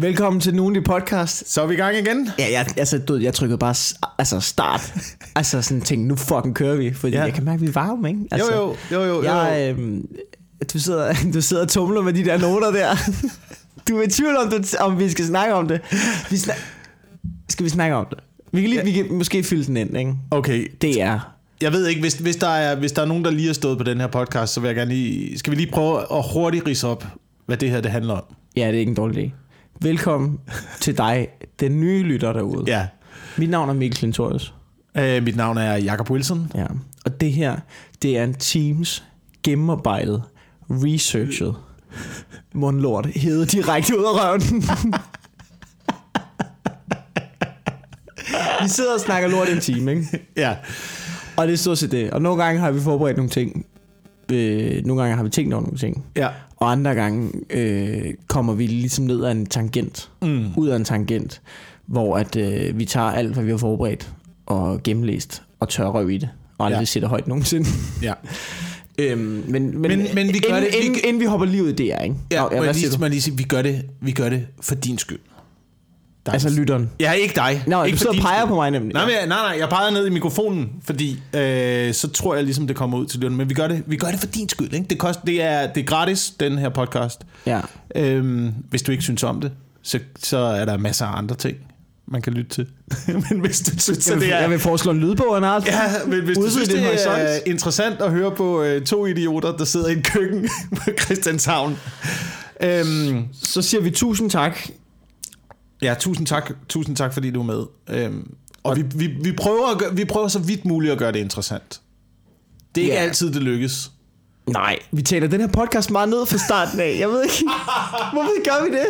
Velkommen til nogen i podcast. Så er vi i gang igen. Ja, jeg, altså, du, jeg trykkede bare altså start. altså sådan tænkte, nu fucking kører vi. Fordi Ja. ja. jeg kan mærke, at vi er varme, ikke? Altså, jo, jo, jo, jo. jo. Jeg, øhm, du, sidder, du sidder og tumler med de der noter der. du er i tvivl om, du, om vi skal snakke om det. Vi snak, skal vi snakke om det? Vi kan, lige, vi kan måske fylde den ind, ikke? Okay, Det er... jeg ved ikke, hvis, hvis, der er, hvis der er nogen, der lige har stået på den her podcast, så vil jeg gerne lige... Skal vi lige prøve at hurtigt rise op, hvad det her det handler om? Ja, det er ikke en dårlig idé. Velkommen til dig, den nye lytter derude. Ja. Mit navn er Mikkel Klintorius. Øh, mit navn er Jakob Wilson. Ja. Og det her, det er en Teams gennemarbejdet, researchet mundlort, hævet direkte ud af røven. vi sidder og snakker lort i en time, ikke? Ja. Og det er stort set det. Og nogle gange har vi forberedt nogle ting. Øh, nogle gange har vi tænkt over nogle ting. Ja. Og andre gange øh, kommer vi ligesom ned ad en tangent. Mm. Ud af en tangent. Hvor at øh, vi tager alt, hvad vi har forberedt og gennemlæst og tør røv i det. Og aldrig Ja. ja. sætter højt nogensinde. Ja. Øhm, men, men, Men- men vi gør inden, det- vi- Inden, inden vi hopper lige ud i det her, ikke? Ja, Nå, må jeg lige, siger jeg lige sige, vi gør, det, vi gør det for din skyld. Er- Altså lytteren. Ja, ikke dig. Nå, ikke du sidder og peger på mig nemlig. Nej, men, jeg- nej, nej, jeg peger ned i mikrofonen, fordi øh, så tror jeg ligesom, det kommer ud til lytterne. Men vi gør det, vi gør det for din skyld. Ikke? Det, kost, det, er, det er gratis, den her podcast. Ja. Øhm, hvis du ikke synes om det, så, så er der masser af andre ting, man kan lytte til. men hvis du synes, Jeg vil, det er... jeg vil foreslå en lydbog af en art. Ja, men hvis du synes, din det er horisont. interessant at høre på øh, to idioter, der sidder i et køkken på Christianshavn. Øhm, Så siger vi tusind tak. Ja, tusind tak, tusind tak, fordi du er med. Øhm, og vi, vi, vi, prøver at gøre, vi prøver så vidt muligt at gøre det interessant. Det er ikke Ja. altid, det lykkes. Nej, vi taler den her podcast meget ned fra starten af. Jeg ved ikke, hvorfor gør vi det?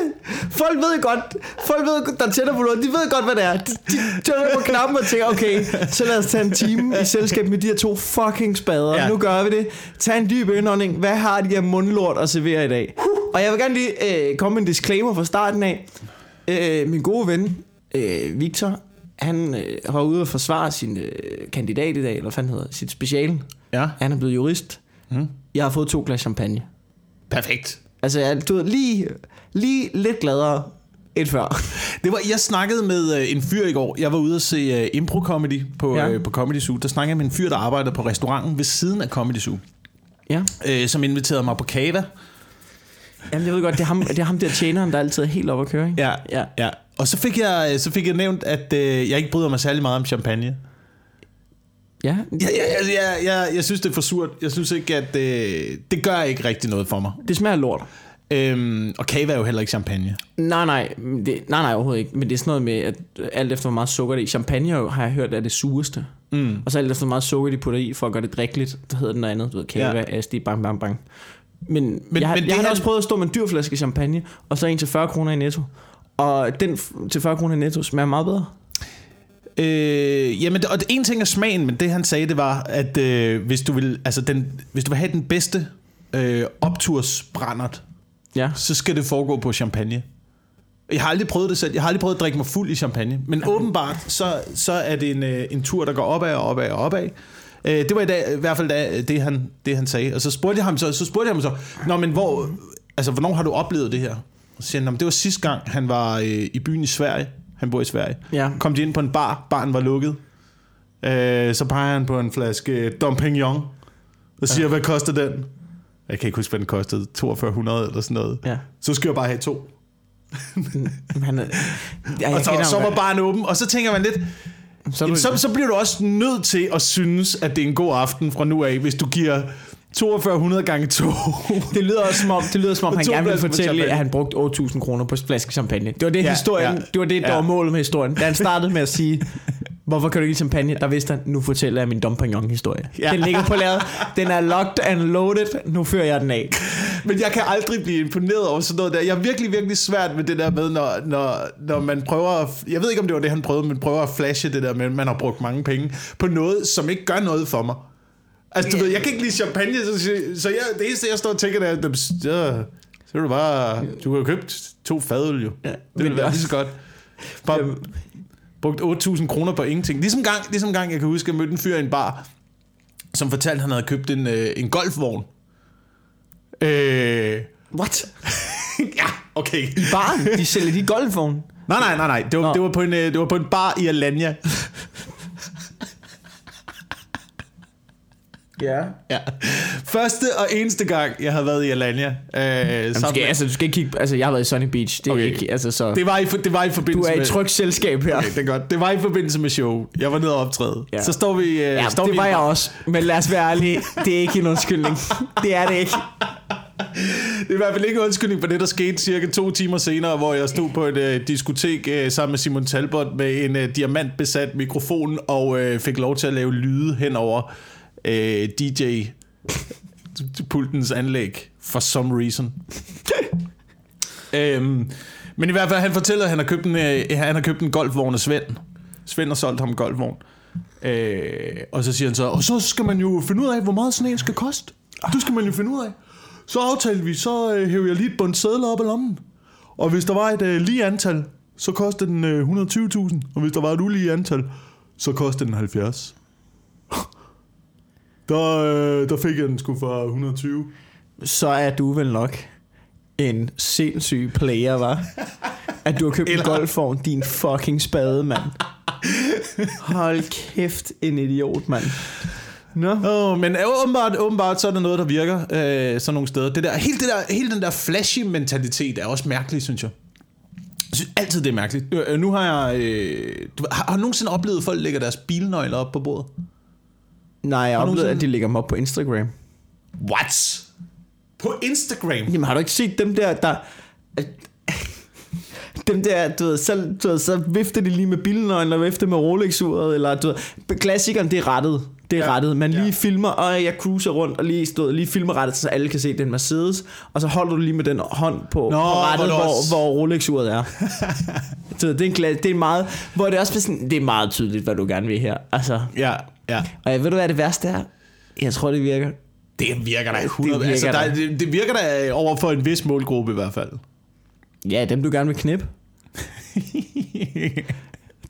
Folk ved godt, folk ved, der tænder på noget, de ved godt, hvad det er. De, de tænder på knappen og tænker, okay, så lad os tage en time i selskab med de her to fucking spader. Ja. Nu gør vi det. Tag en dyb indånding. Hvad har de her mundlort at servere i dag? Og jeg vil gerne lige øh, komme med en disclaimer fra starten af. Øh, min gode ven, øh, Victor, han øh, var ude og forsvare sin øh, kandidat i dag, eller hvad fanden hedder sit speciale. Ja. Han er blevet jurist. Mm. Jeg har fået to glas champagne. Perfekt. Altså, jeg, du ved, lige, lige lidt gladere end før. Det var, jeg snakkede med øh, en fyr i går. Jeg var ude at se øh, impro-comedy på, Ja. øh, på Comedy Zoo. Der snakkede jeg med en fyr, der arbejdede på restauranten ved siden af Comedy Zoo. Ja. Øh, som inviterede mig på kava. Jamen, jeg ved godt, det er ham, det er ham der tjeneren, der altid er helt oppe at køre, ikke? Ja, Ja. ja. Og så fik jeg, så fik jeg nævnt, at øh, jeg ikke bryder mig særlig meget om champagne. Ja, Jeg, jeg, jeg, jeg, jeg, synes, det er for surt. Jeg synes ikke, at øh, det gør ikke rigtig noget for mig. det smager lort. Øhm, og kava er jo heller ikke champagne. Nej, nej, det, nej, nej, overhovedet ikke. Men det er sådan noget med, at alt efter hvor meget sukker det er i. Champagne har jeg hørt er det sureste. Mm. Og så alt efter hvor meget sukker de putter i, for at gøre det drikkeligt. Der hedder den noget andet, du ved, kava, Ja. ja. asti, bang, bang, bang. Men, Men- jeg, har, men jeg har her- også prøvet at stå med en dyr flaske champagne, og så en til 40 kroner i netto. Og den til 40 kroner i netto smager meget bedre. Øh, jamen, og det, en ting er smagen, men det han sagde, det var, at øh, hvis, du vil, altså den, hvis du vil have den bedste øh, optursbrændert, Ja. så skal det foregå på champagne. Jeg har aldrig prøvet det selv. Jeg har aldrig prøvet at drikke mig fuld i champagne. Men åbenbart, så, så er det en, øh, en tur, der går opad og opad og opad. Øh, det var i, dag, i hvert fald da, det, han, det, han sagde. Og så spurgte jeg ham så, så, spurgte jeg ham så Nå, men hvor, altså, hvornår har du oplevet det her? Så siger han, "Nå, men det var sidste gang, han var øh, i byen i Sverige. Han bor i Sverige. Ja. Kom de ind på en bar. Baren var lukket. Øh, så peger han på en flaske Dom Pignon. Og siger, ja. hvad koster den? Jeg kan ikke huske, hvad den kostede. 4200 eller sådan noget. Ja. Så skal jeg bare have to. Han er, ja, Og så, så var baren åben, og så tænker man lidt, så, jamen, så, så bliver du også nødt til at synes, at det er en god aften fra nu af, hvis du giver 4200 gange 2. Det lyder også som om, det lyder som om han gerne vil fortælle, at han brugte 8.000 kroner på en flaske champagne. Det var det, Ja, historien, ja. ja. det var det, der Ja. var målet med historien. Da han startede med at sige, hvorfor kan du ikke champagne? Der vidste han, nu fortæller jeg min Dom Pignon-historie. Ja. Den ligger på lageret. Den er locked and loaded. Nu fører jeg den af. Men jeg kan aldrig blive imponeret over sådan noget der. Jeg er virkelig, virkelig svært med det der med, når, når, når man prøver at, Jeg ved ikke, om det var det, han prøvede, men prøver at flashe det der med, at man har brugt mange penge på noget, som ikke gør noget for mig. Altså, du Ja. ved, jeg kan ikke lide champagne, så, så jeg, det eneste, jeg står og tænker, det er, "Jamen, så, så er du bare... Du har købt to fadøl, jo. Ja, Det ville være lige så godt. Bare. Brugt 8.000 kroner på ingenting. Ligesom gang, ligesom gang, jeg kan huske, at jeg mødte en fyr i en bar, som fortalte, at han havde købt en, øh, en golfvogn. Øh, What? ja, Okay. I baren, de sælger de golfvogn. Nej, nej, nej, nej. Det var, Nå. det var, på, en, øh, det var på en bar i Alanya. Ja. Ja. Første og eneste gang, jeg har været i Alanya. Øh, Jamen, skal, med- altså, du skal ikke kigge... Altså, jeg har været i Sunny Beach. Det er Okay. ikke... Altså, så... det, var i, det var i du forbindelse er i med... et trygt selskab her. Okay, det er godt. Det var i forbindelse med show. Jeg var nede og optræde. Ja. Så står vi... Øh, Ja, står det vi var jeg også. Men lad os være ærlige. Det er ikke en undskyldning. Det er det ikke. Det er i hvert fald ikke en undskyldning for det, der skete cirka to timer senere, hvor jeg stod på et øh, diskotek øh, sammen med Simon Talbot med en øh, diamantbesat mikrofon og øh, fik lov til at lave lyde hen øh, DJ-pultens anlæg for some reason. øhm, men i hvert fald, han fortæller, at han har købt en, øh, han har købt en golfvogn af Svend. Svend har solgt ham en golfvogn. Øh, og så siger han så, og så skal man jo finde ud af, hvor meget sådan en skal koste. Det skal man jo finde ud af. Så aftalte vi, så øh, hævde jeg lige et bundt sædler op i lommen. Og hvis der var et øh, lige antal, så kostede den øh, 120.000. Og hvis der var et ulige antal, så kostede den 70. Der, øh, der fik jeg den sgu for 120. Så er du vel nok en sindssyg player, var. At du har købt en Eller- golfvogn, din fucking spade, mand. Hold kæft, en idiot, mand. Nå. Oh, men øh, åbenbart, åbenbart så er der noget, der virker øh, sådan nogle steder. Det der, hele, det der, hele den der flashy mentalitet er også mærkelig, synes jeg. Jeg synes altid, det er mærkeligt. Øh, nu har jeg... Øh, du, har, har du nogensinde oplevet, at folk lægger deres bilnøgler op på bordet? Nej, jeg Har sådan- at de lægger dem op på Instagram. What? På Instagram? Jamen, har du ikke set dem der, der... Dem der, du ved, så, du ved, så vifter de lige med bilnøglen og vifter med Rolex-uret, eller du ved, klassikeren, det er rettet. Det er ja. Rettet. Man lige Ja. filmer, og jeg cruiser rundt, og lige, stod, lige filmer rettet, så alle kan se, den Mercedes, og så holder du lige med den hånd på, Nå, på rettet, hvor hvor, også- hvor Rolex-uret er. så det er, en, det er meget, hvor det også er sådan, det er meget tydeligt, hvad du gerne vil her. Altså, Ja, ja. og jeg ved du, hvad det værste er? Jeg tror, det virker. Det virker da Det 100. virker altså, der, er- det, det virker da over for en vis målgruppe i hvert fald. Ja, dem du gerne vil knippe.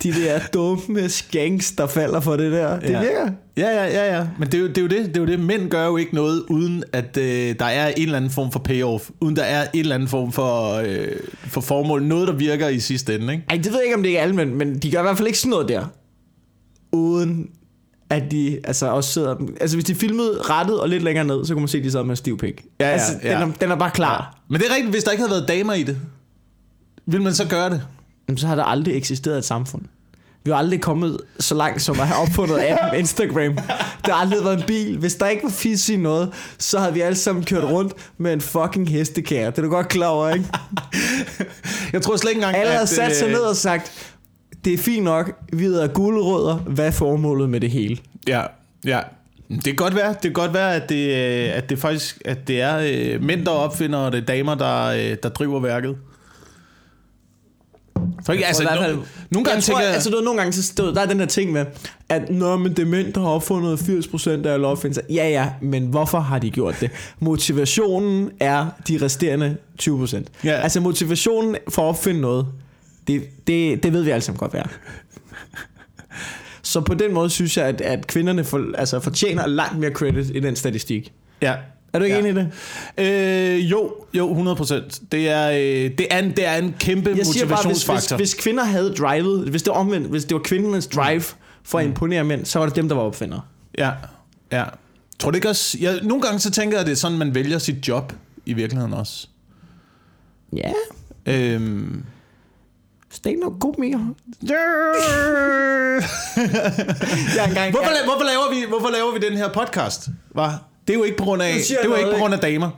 De der dumme skanks, der falder for det der. Det Ja. virker. Ja, ja, ja, ja. Men det er, jo, det er jo det. Det er jo det. Mænd gør jo ikke noget, uden at øh, der er en eller anden form for payoff. Uden der er en eller anden form for, øh, for formål. Noget, der virker i sidste ende, ikke? Ej, det ved jeg ikke, om det er alle mænd, men de gør i hvert fald ikke sådan noget der. Uden at de altså også sidder... Altså, hvis de filmede rettet og lidt længere ned, så kunne man se, at de sad med en stiv pik. Ja, ja, altså, ja. Den, er, den er bare klar. Men det er rigtigt, hvis der ikke havde været damer i det, vil man så gøre det? Jamen, så har der aldrig eksisteret et samfund. Vi har aldrig kommet så langt, som at have opfundet appen Instagram. Der har aldrig været en bil. Hvis der ikke var fisk i noget, så havde vi alle sammen kørt rundt med en fucking hestekære. Det er du godt klar over, ikke? Jeg tror slet ikke engang, Alle har at, sat sig øh, ned og sagt, det er fint nok, vi hedder guldrødder, hvad er formålet med det hele? Ja, ja. Det kan godt være, det kan godt være at, det, øh, at det faktisk at det er øh, mænd, der opfinder, og det er damer, der, øh, der driver værket. For ikke, altså, no, nogle gange jeg tror, tænker jeg... altså, du nogle gange så stod, der er den her ting med, at Nå, men det er mænd, der har opfundet 80% af alle opfindelser. Ja, ja, men hvorfor har de gjort det? Motivationen er de resterende 20%. Ja. Altså motivationen for at opfinde noget, det, det, det ved vi alle sammen godt, hvad. Så på den måde synes jeg, at, at kvinderne for, altså, fortjener langt mere credit i den statistik. ja. Er du ikke Ja. enig i det? Øh, jo, jo, 100 procent. Det er, øh, det, er en, det er en kæmpe Jeg siger bare, hvis, hvis, motivationsfaktor. hvis kvinder havde drivet, hvis det var omvendt, hvis det var kvindernes drive for at imponere mænd, så var det dem, der var opfindere. Ja, ja. Tror du ikke også... Jeg, nogle gange så tænker jeg, at det er sådan, man vælger sit job i virkeligheden også. Ja, Øhm, stand-up komiker. Jeg er engang, hvorfor, la- hvorfor, laver vi, hvorfor laver vi den her podcast? Hva? Det er jo ikke på grund af, det er jo ikke på grund af damer.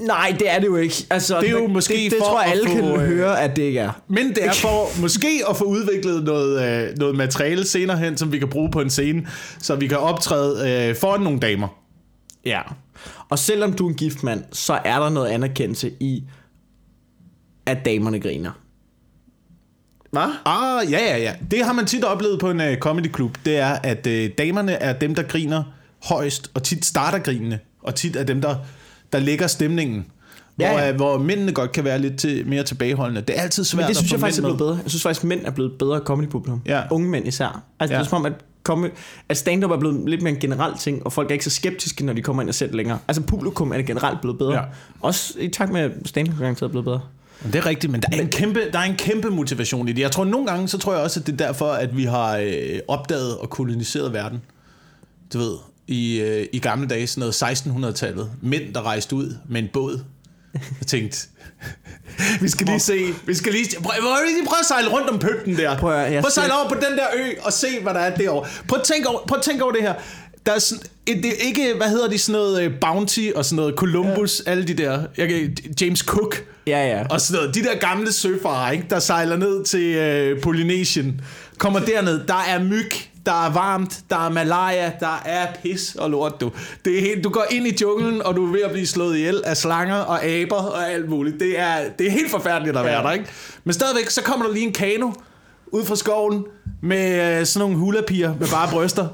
Nej, det er det jo ikke. Altså, Det er jo måske det, det for tror jeg, at alle få, kan øh, høre, at det ikke er. Men det er for måske at få udviklet noget, øh, noget materiale senere hen, som vi kan bruge på en scene, så vi kan optræde øh, foran nogle damer. Ja. Og selvom du er en gift mand, så er der noget anerkendelse i, at damerne griner. Hvad? Ah, ja, ja, ja. Det har man tit oplevet på en uh, comedy club. Det er, at uh, damerne er dem, der griner højst, og tit starter grinene, og tit er dem, der, der lægger stemningen. Ja, Hvor, uh, hvor mændene godt kan være lidt til, mere tilbageholdende. Det er altid svært Men det synes jeg faktisk er blevet bedre. Jeg synes faktisk, at mænd er blevet bedre comedy-publikum. Ja. Unge mænd især. Altså, ja. Det er som om, at, comedy, at stand-up er blevet lidt mere en generel ting, og folk er ikke så skeptiske, når de kommer ind og ser det længere. Altså, publikum er det generelt blevet bedre. Ja. Også i takt med, at stand-up er blevet bedre. Det er rigtigt, men der er, en kæmpe, der er en kæmpe motivation i det. Jeg tror nogle gange, så tror jeg også, at det er derfor, at vi har øh, opdaget og koloniseret verden. Du ved, i, øh, i gamle dage, sådan noget 1600-tallet. Mænd, der rejste ud med en båd. Jeg tænkte, vi skal lige se, vi skal lige, prøv, prøv, prøv at sejle rundt om pynten der. Prøv at- prøv at sejle over på den der ø og se, hvad der er derovre. Prøv at tænke over, prøv at tænke over det her. Der er sådan, det er ikke, hvad hedder de, sådan noget øh, Bounty og sådan noget, Columbus, ja. alle de der, jeg, kan- James Cook. Ja, ja. Og sådan noget. De der gamle søfarer, ikke, der sejler ned til øh, Polynesien, kommer derned. Der er myg, der er varmt, der er malaria, der er pis og lort, du. Det er helt, du går ind i junglen, og du er ved at blive slået ihjel af slanger og aber og alt muligt. Det er, det er helt forfærdeligt at være Ja. der, ikke? Men stadigvæk, så kommer der lige en kano ud fra skoven med øh, sådan nogle hulapiger med bare bryster.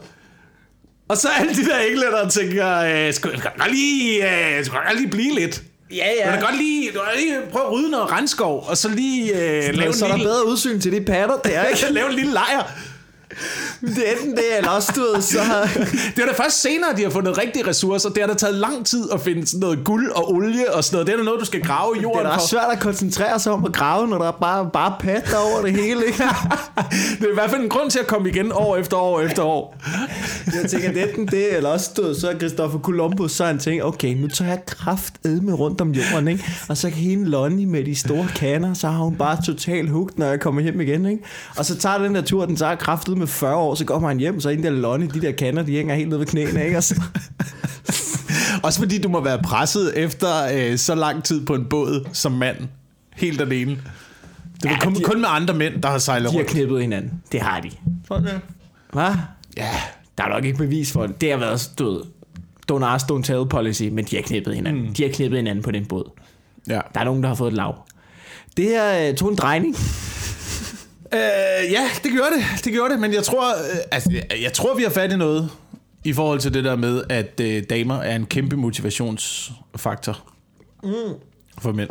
Og så alle de der englænder tænker, øh, skal jeg godt lige, øh, skal jeg godt lige blive lidt. Ja, Ja. Du kan godt lige, du kan lige prøve at rydde noget regnskov, og så lige øh, lave, så en der lille, bedre udsyn til de patter, det er ikke. lave en lille lejr. Det er enten det, eller også, du ved, så... Det er da først senere, de har fundet rigtige ressourcer. Det har da taget lang tid at finde sådan noget guld og olie og sådan noget. Det er da noget, du skal grave i Det jorden er da også svært at koncentrere sig om at grave, når der er bare, bare pat over det hele, ikke? det er i hvert fald en grund til at komme igen år efter år efter år. Jeg tænker, det er enten det, eller også stod så er Christopher Columbus, så han tænker, okay, nu tager jeg kraft med rundt om jorden, ikke? Og så kan hende Lonnie med de store kander, så har hun bare totalt hugt, når jeg kommer hjem igen, ikke? Og så tager den der tur, den tager kraftet med 40 år, så kommer han hjem, så er den der Lonnie, de der kander, de hænger helt nede ved knæene, ikke? Og så, Også fordi du må være presset efter øh, så lang tid på en båd som mand. Helt alene. Det er Ja, kun, de- kun med andre mænd, der har sejlet de har rundt. knippet hinanden. Det har de. Hvad? Ja. Der er nok ikke bevis for det. Det har været, ved, don't ask, don't tell policy, men de har knippet hinanden. Mm. De har knippet hinanden på den båd. ja. Der er nogen, der har fået et lav. Det her øh, tog en drejning. Øh, ja, det gjorde det. Det gjorde det, men jeg tror, øh, altså, jeg, jeg tror, vi har fat i noget i forhold til det der med, at øh, damer er en kæmpe motivationsfaktor mm. for mænd.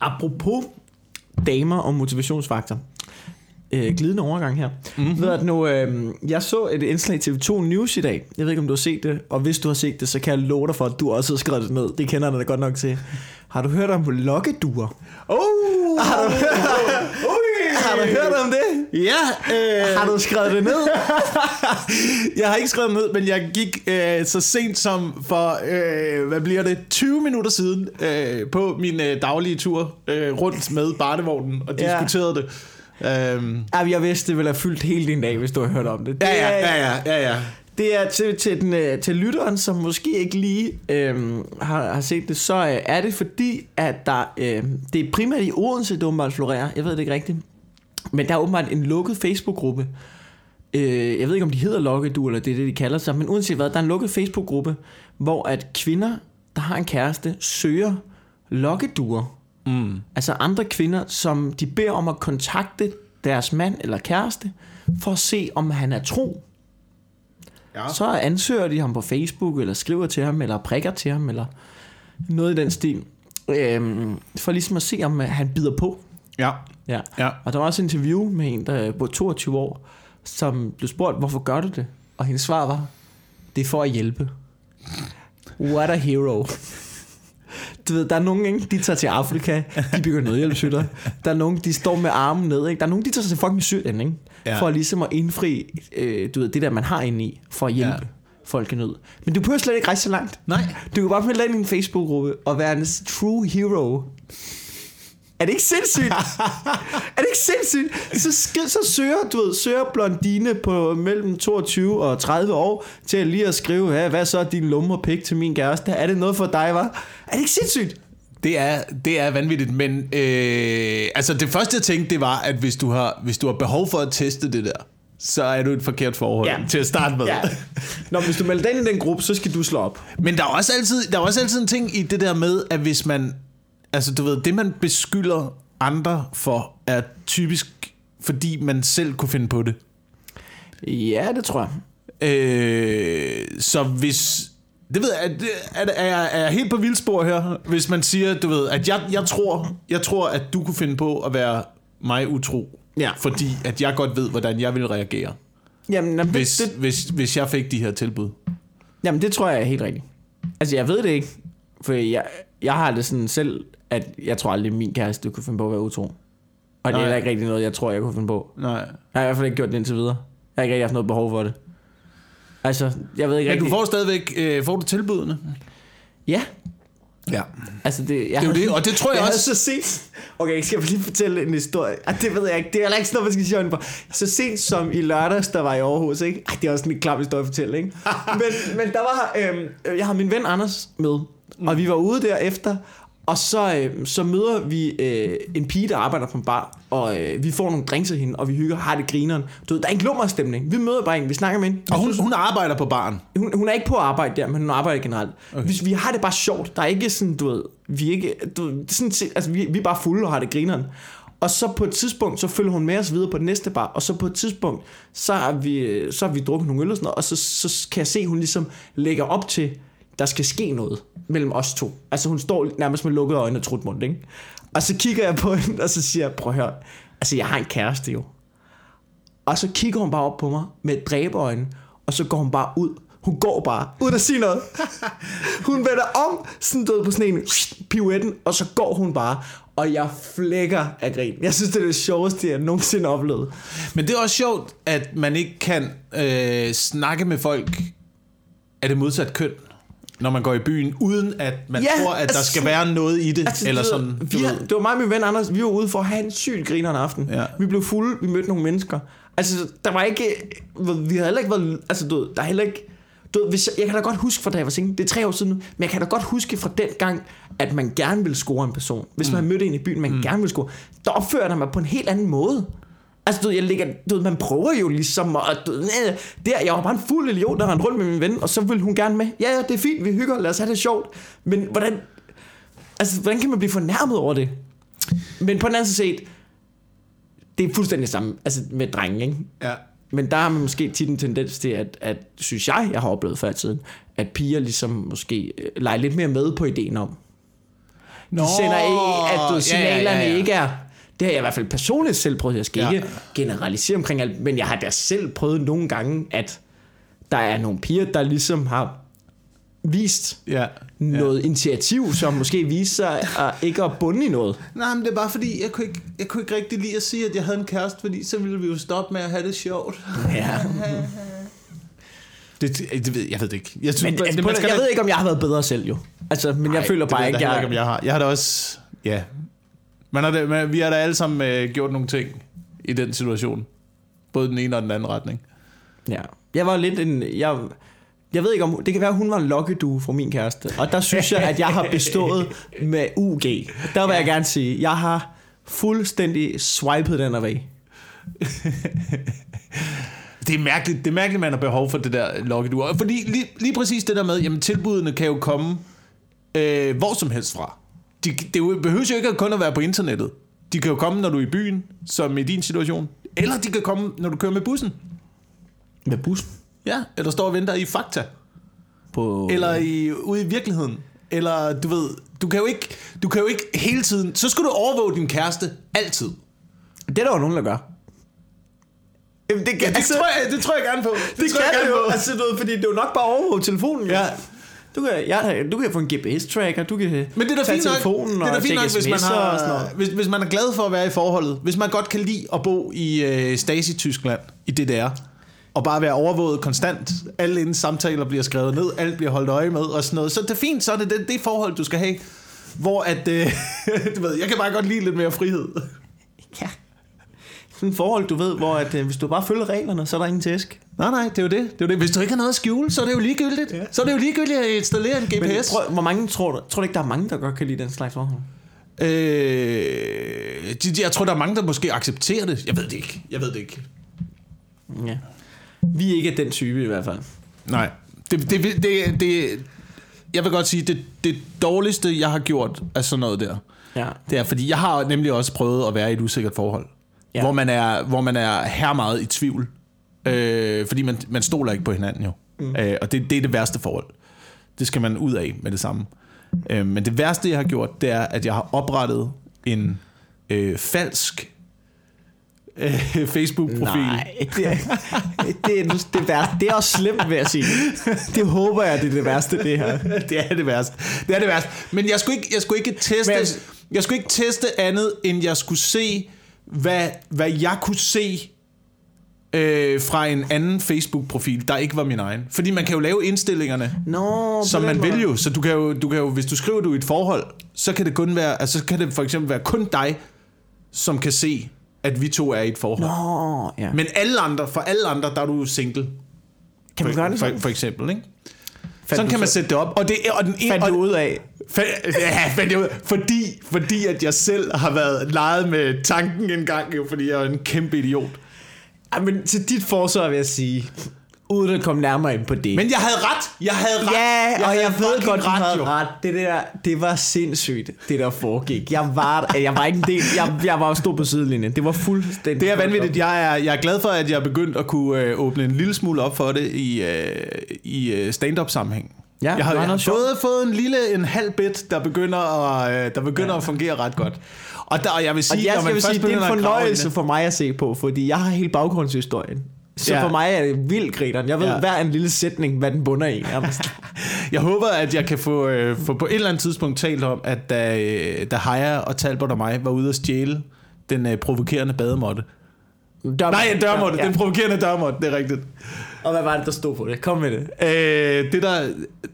Apropos damer og motivationsfaktor. Øh, glidende overgang her. Mm-hmm. Ved at nu, øh, jeg så et indslag i TV2 News i dag. Jeg ved ikke, om du har set det. Og hvis du har set det, så kan jeg love dig for, at du også har skrevet det ned. Det kender jeg da godt nok til. Har du hørt om lokkeduer? Oh! Har du, har hørt om det? Ja, øh, Har du skrevet det ned? jeg har ikke skrevet ned, men jeg gik øh, så sent som for, øh, hvad bliver det, 20 minutter siden øh, på min øh, daglige tur øh, rundt med barnevognen og Ja. diskuterede det. Øhm, Ja, jeg vidste, det ville have fyldt hele din dag, hvis du har hørt om det. det ja, ja, ja, ja, ja, ja. Det er til, til, den, øh, til lytteren, som måske ikke lige øhm, har, har set det, så øh, er det fordi, at der, øh, det er primært i Odense, det åbenbart florerer. Jeg ved det ikke rigtigt. Men der er åbenbart en lukket Facebook-gruppe. Øh, jeg ved ikke, om de hedder Lokkedu, eller det er det, de kalder sig. Men uanset hvad, der er en lukket Facebook-gruppe, hvor at kvinder, der har en kæreste, søger lokkeduer. Mm. Altså andre kvinder, som de beder om at kontakte deres mand eller kæreste, for at se, om han er tro. Ja. Så ansøger de ham på Facebook, eller skriver til ham, eller prikker til ham, eller noget i den stil. Øhm, for ligesom at se, om øh, han bider på. Ja. Ja. Ja. Og der var også et interview med en, der på 22 år, som blev spurgt, hvorfor gør du det? Og hendes svar var, det er for at hjælpe. What a hero. Du ved, der er nogen, ikke? de tager til Afrika, de bygger nødhjælpshytter. Der er nogen, de står med armen ned. Ikke? Der er nogen, de tager til fucking Syrien, ikke? Ja. for ligesom at indfri øh, du ved, det der, man har inde i, for at hjælpe Ja. folk i nød. Men du behøver slet ikke rejse så langt. Nej. Du kan bare melde dig ind i en Facebook-gruppe og være en true hero. Er det ikke sindssygt? er det ikke sindssygt? Så, så søger, du ved, søger blondine på mellem 22 og 30 år til lige at skrive, ja, hvad så er din lummer pik til min kæreste? Er det noget for dig, var? Er det ikke sindssygt? Det er, det er vanvittigt, men øh, altså det første jeg tænkte, det var, at hvis du, har, hvis du har behov for at teste det der, så er du et forkert forhold ja. til at starte med. Ja. Nå, hvis du melder dig ind i den gruppe, så skal du slå op. Men der er, også altid, der er også altid en ting i det der med, at hvis man, altså du ved, det man beskylder andre for, er typisk, fordi man selv kunne finde på det. Ja, det tror jeg. Øh, så hvis... Det ved jeg, er, er, er, er jeg helt på vildspor her, hvis man siger, du ved, at jeg, jeg, tror, jeg tror, at du kunne finde på at være mig utro, Ja. fordi at jeg godt ved, hvordan jeg vil reagere, Jamen, jamen, hvis, det, hvis, hvis jeg fik de her tilbud. Jamen, det tror jeg er helt rigtigt. Altså, jeg ved det ikke. For jeg, jeg har det sådan selv... at jeg tror aldrig, min kæreste kunne finde på at være utro. Og det er Nej. heller ikke rigtig noget, jeg tror, jeg kunne finde på. Nej. Jeg har i hvert fald ikke gjort det indtil videre. Jeg har ikke rigtig haft noget behov for det. Altså, jeg ved ikke Men rigtig... du får stadigvæk øh, får du tilbudene. Ja, Ja. altså det... Jeg Det er jo det, og det tror jeg, jeg også... så sent... Okay, skal jeg lige fortælle en historie? Ej, det ved jeg ikke. Det er heller ikke sådan noget, man skal sige på. Så sent som i lørdags, der var i Aarhus, ikke? Ej, det er også en klam historie at fortælle, ikke? men, men der var... Øhm, jeg har min ven Anders med, og vi var ude derefter, og så, øh, så møder vi øh, en pige, der arbejder på en bar, og øh, vi får nogle drinks af hende, og vi hygger, har det grineren. Du ved, der er en glummerstemning. Vi møder bare en, vi snakker med hende. Og hun, hun arbejder på baren. Hun, hun er ikke på arbejde der, men hun arbejder generelt. Okay. Vi, vi har det bare sjovt. Der er ikke sådan, du ved, vi er ikke, du ved, sådan, altså, vi, vi er bare fulde og har det grineren. Og så på et tidspunkt, så følger hun med os videre på den næste bar, og så på et tidspunkt, så har vi, så har vi drukket nogle øl og sådan noget, og så, så kan jeg se, at hun ligesom lægger op til, der skal ske noget mellem os to. Altså hun står nærmest med lukkede øjne og trutmund, ikke? Og så kigger jeg på hende, og så siger jeg, prøv at høre, altså jeg har en kæreste jo. Og så kigger hun bare op på mig med dræbeøjne, og så går hun bare ud. Hun går bare, uden at sige noget. hun vender om, sådan død på sådan en pirouetten, og så går hun bare. Og jeg flækker af grin. Jeg synes, det er det sjoveste, jeg nogensinde har oplevet. Men det er også sjovt, at man ikke kan øh, snakke med folk af det modsatte køn, når man går i byen, uden at man Ja, tror, at der altså, skal være noget i det. Altså, eller sådan, du vi ved. det var mig og min ven Anders, vi var ude for at have en sygt grinerende aften. Ja. Vi blev fulde, vi mødte nogle mennesker. Altså, der var ikke... Vi havde heller ikke været... Altså, du ved, der er heller ikke... Du ved, hvis jeg, jeg kan da godt huske fra da jeg var single, det er tre år siden nu, men jeg kan da godt huske fra den gang, at man gerne ville score en person. Hvis man mødte en i byen, man mm. gerne ville score, der opfører der mig på en helt anden måde. Altså, du ved, jeg ligger, du ved, man prøver jo ligesom, og du øh, der, jeg var bare en fuld idiot, der rendte rundt med min ven, og så ville hun gerne med. Ja, ja, det er fint, vi hygger, lad os have det sjovt. Men hvordan, altså, hvordan kan man blive fornærmet over det? Men på den anden side set, det er fuldstændig samme altså med drenge, ikke? Ja. Men der har man måske tit en tendens til, at, at synes jeg, jeg har oplevet før i tiden, at piger ligesom måske øh, leger lidt mere med på ideen om. De Nå, sender ikke, at du, signalerne ja, ja, ja. ikke er... Det har jeg i hvert fald personligt selv prøvet. Jeg skal Ja. ja. ikke generalisere omkring alt, men jeg har da selv prøvet nogle gange, at der er nogle piger, der ligesom har vist Ja. noget initiativ, som måske viser sig at ikke at bunde i noget. Nej, men det er bare fordi, jeg kunne, ikke, jeg kunne ikke rigtig lide at sige, at jeg havde en kæreste, fordi så ville vi jo stoppe med at have det sjovt. Ja. Det, det, det ved, jeg ved det ikke. Jeg, synes, Men altså, på, jeg ved ikke, om jeg har været bedre selv jo. Altså, men jeg Ej, føler det bare ikke, jeg, jeg... ikke, om jeg har. Jeg har da også... Ja. Man har da, man, vi har da alle sammen øh, gjort nogle ting i den situation. Både den ene og den anden retning. Ja. Jeg var lidt en... Jeg, jeg ved ikke om... Det kan være, hun var en lokkedue fra min kæreste. Og der synes jeg, at jeg har bestået med UG. Der vil jeg gerne sige, jeg har fuldstændig swipet den away. Det er mærkeligt, det er mærkeligt, man har behov for det der lokkeduer. Fordi lige, lige præcis det der med, jamen tilbudene kan jo komme øh, hvor som helst fra. De, det jo- behøver jo ikke kun at være på internettet. De kan jo komme, når du er i byen, som i din situation. Eller de kan komme, når du kører med bussen. Med bussen. Ja, eller står og venter i Fakta. På... Eller i, ude i virkeligheden. Eller du ved, du kan jo ikke, du kan jo ikke hele tiden, så skal du overvåge din kæreste altid. Det er der jo nogen, der gør. Jamen, det, kan, Ja, det, tror jeg, det tror jeg gerne på. Det, det tror jeg gerne det jo. på. Altså, du ved, fordi det er jo nok bare overvåge telefonen. Ja. Du kan, ja, du kan få en GPS-tracker, du kan Men det er da fint nok, telefonen det er da og fint nok hvis, man og har, hvis, hvis man er glad for at være i forholdet. Hvis man godt kan lide at bo i øh, Stasi-Tyskland, i DDR, og bare være overvåget konstant. Alle ens samtaler bliver skrevet ned, alt bliver holdt øje med og sådan noget. Så det er fint, så er det det, det forhold, du skal have. Hvor at, øh, du ved, jeg kan bare godt lide lidt mere frihed. Sådan et forhold, du ved, hvor at, øh, hvis du bare følger reglerne, så er der ingen tæsk. Nej, nej, det er jo det. det, er jo det. Hvis du ikke har noget at skjule, så er det jo ligegyldigt. Ja. Så er det jo ligegyldigt at installere en Men GPS. prøv, hvor mange tror du, tror du ikke, der er mange, der godt kan lide den slags forhold? Øh, de- de- jeg tror, der er mange, der måske accepterer det. Jeg ved det ikke. Jeg ved det ikke. Ja. Vi er ikke den type i hvert fald. Nej. Det, det, det, det, jeg vil godt sige, det, det dårligste, jeg har gjort af sådan noget der, Ja. det er, fordi jeg har nemlig også prøvet at være i et usikkert forhold. Ja. Hvor, man er, hvor man er her meget i tvivl. Øh, fordi man, man stoler ikke på hinanden jo. Mm. Øh, og det, det er det værste forhold. Det skal man ud af med det samme. Øh, men det værste, jeg har gjort, det er, at jeg har oprettet en øh, falsk øh, Facebook-profil. Nej, det er, det, er det, værste. det er også slemt, vil jeg sige. Det håber jeg, det er det værste, det her. det er det værste. Det er det værste. Men jeg skulle ikke, jeg skulle ikke teste, Men, jeg skulle ikke teste andet, end jeg skulle se, hvad, hvad jeg kunne se øh, fra en anden Facebook-profil, der ikke var min egen. Fordi man kan jo lave indstillingerne, på som man vil jo. Så du kan jo, du kan jo, hvis du skriver du i et forhold, så kan det kun være, altså så kan det for eksempel være kun dig, som kan se, at vi to er i et forhold. Nå, ja. Men alle andre, for alle andre, der er du single. Kan man for, gøre det for, sådan? for eksempel, ikke? Fandt Sådan kan man sætte det op. Og det, og den, Fandt og, du ud af? Ja, fandt jeg ud. af. Fordi, fordi at jeg selv har været leget med tanken en gang, jo, fordi jeg er en kæmpe idiot. Ja, men til dit forsvar vil jeg sige, uden at komme nærmere ind på det. Men jeg havde ret. Jeg havde ret. Ja, og havde jeg ved godt, du havde jo. ret. Det der, det var sindssygt, det der foregik. Jeg var, jeg var ikke en del, jeg, jeg var stod på sidelinjen. Det var fuldstændig... Det er vanvittigt. Jeg er, jeg er glad for, at jeg er begyndt at kunne øh, åbne en lille smule op for det i, øh, i øh, stand-up sammenhæng. Ja, jeg har, jeg sjovt. fået, fået en lille en halv bit, der begynder at, øh, der begynder ja. at fungere ret godt. Og, der, og jeg vil sige, Og jeg skal man sige, det er en fornøjelse for mig at se på, fordi jeg har hele baggrundshistorien. Så Ja. for mig er det vildt grineren. Jeg ved Ja. hver en lille sætning, hvad den bunder i. Jeg håber, at jeg kan få, øh, få på et eller andet tidspunkt talt om, at da, øh, da Haya og Talbot og mig var ude at stjæle den øh, provokerende bademåtte. Dør, Nej, en dørmåtte. Ja. Den provokerende dørmåtte, det er rigtigt. Og hvad var det, der stod på det? Kom med det. Øh, det der...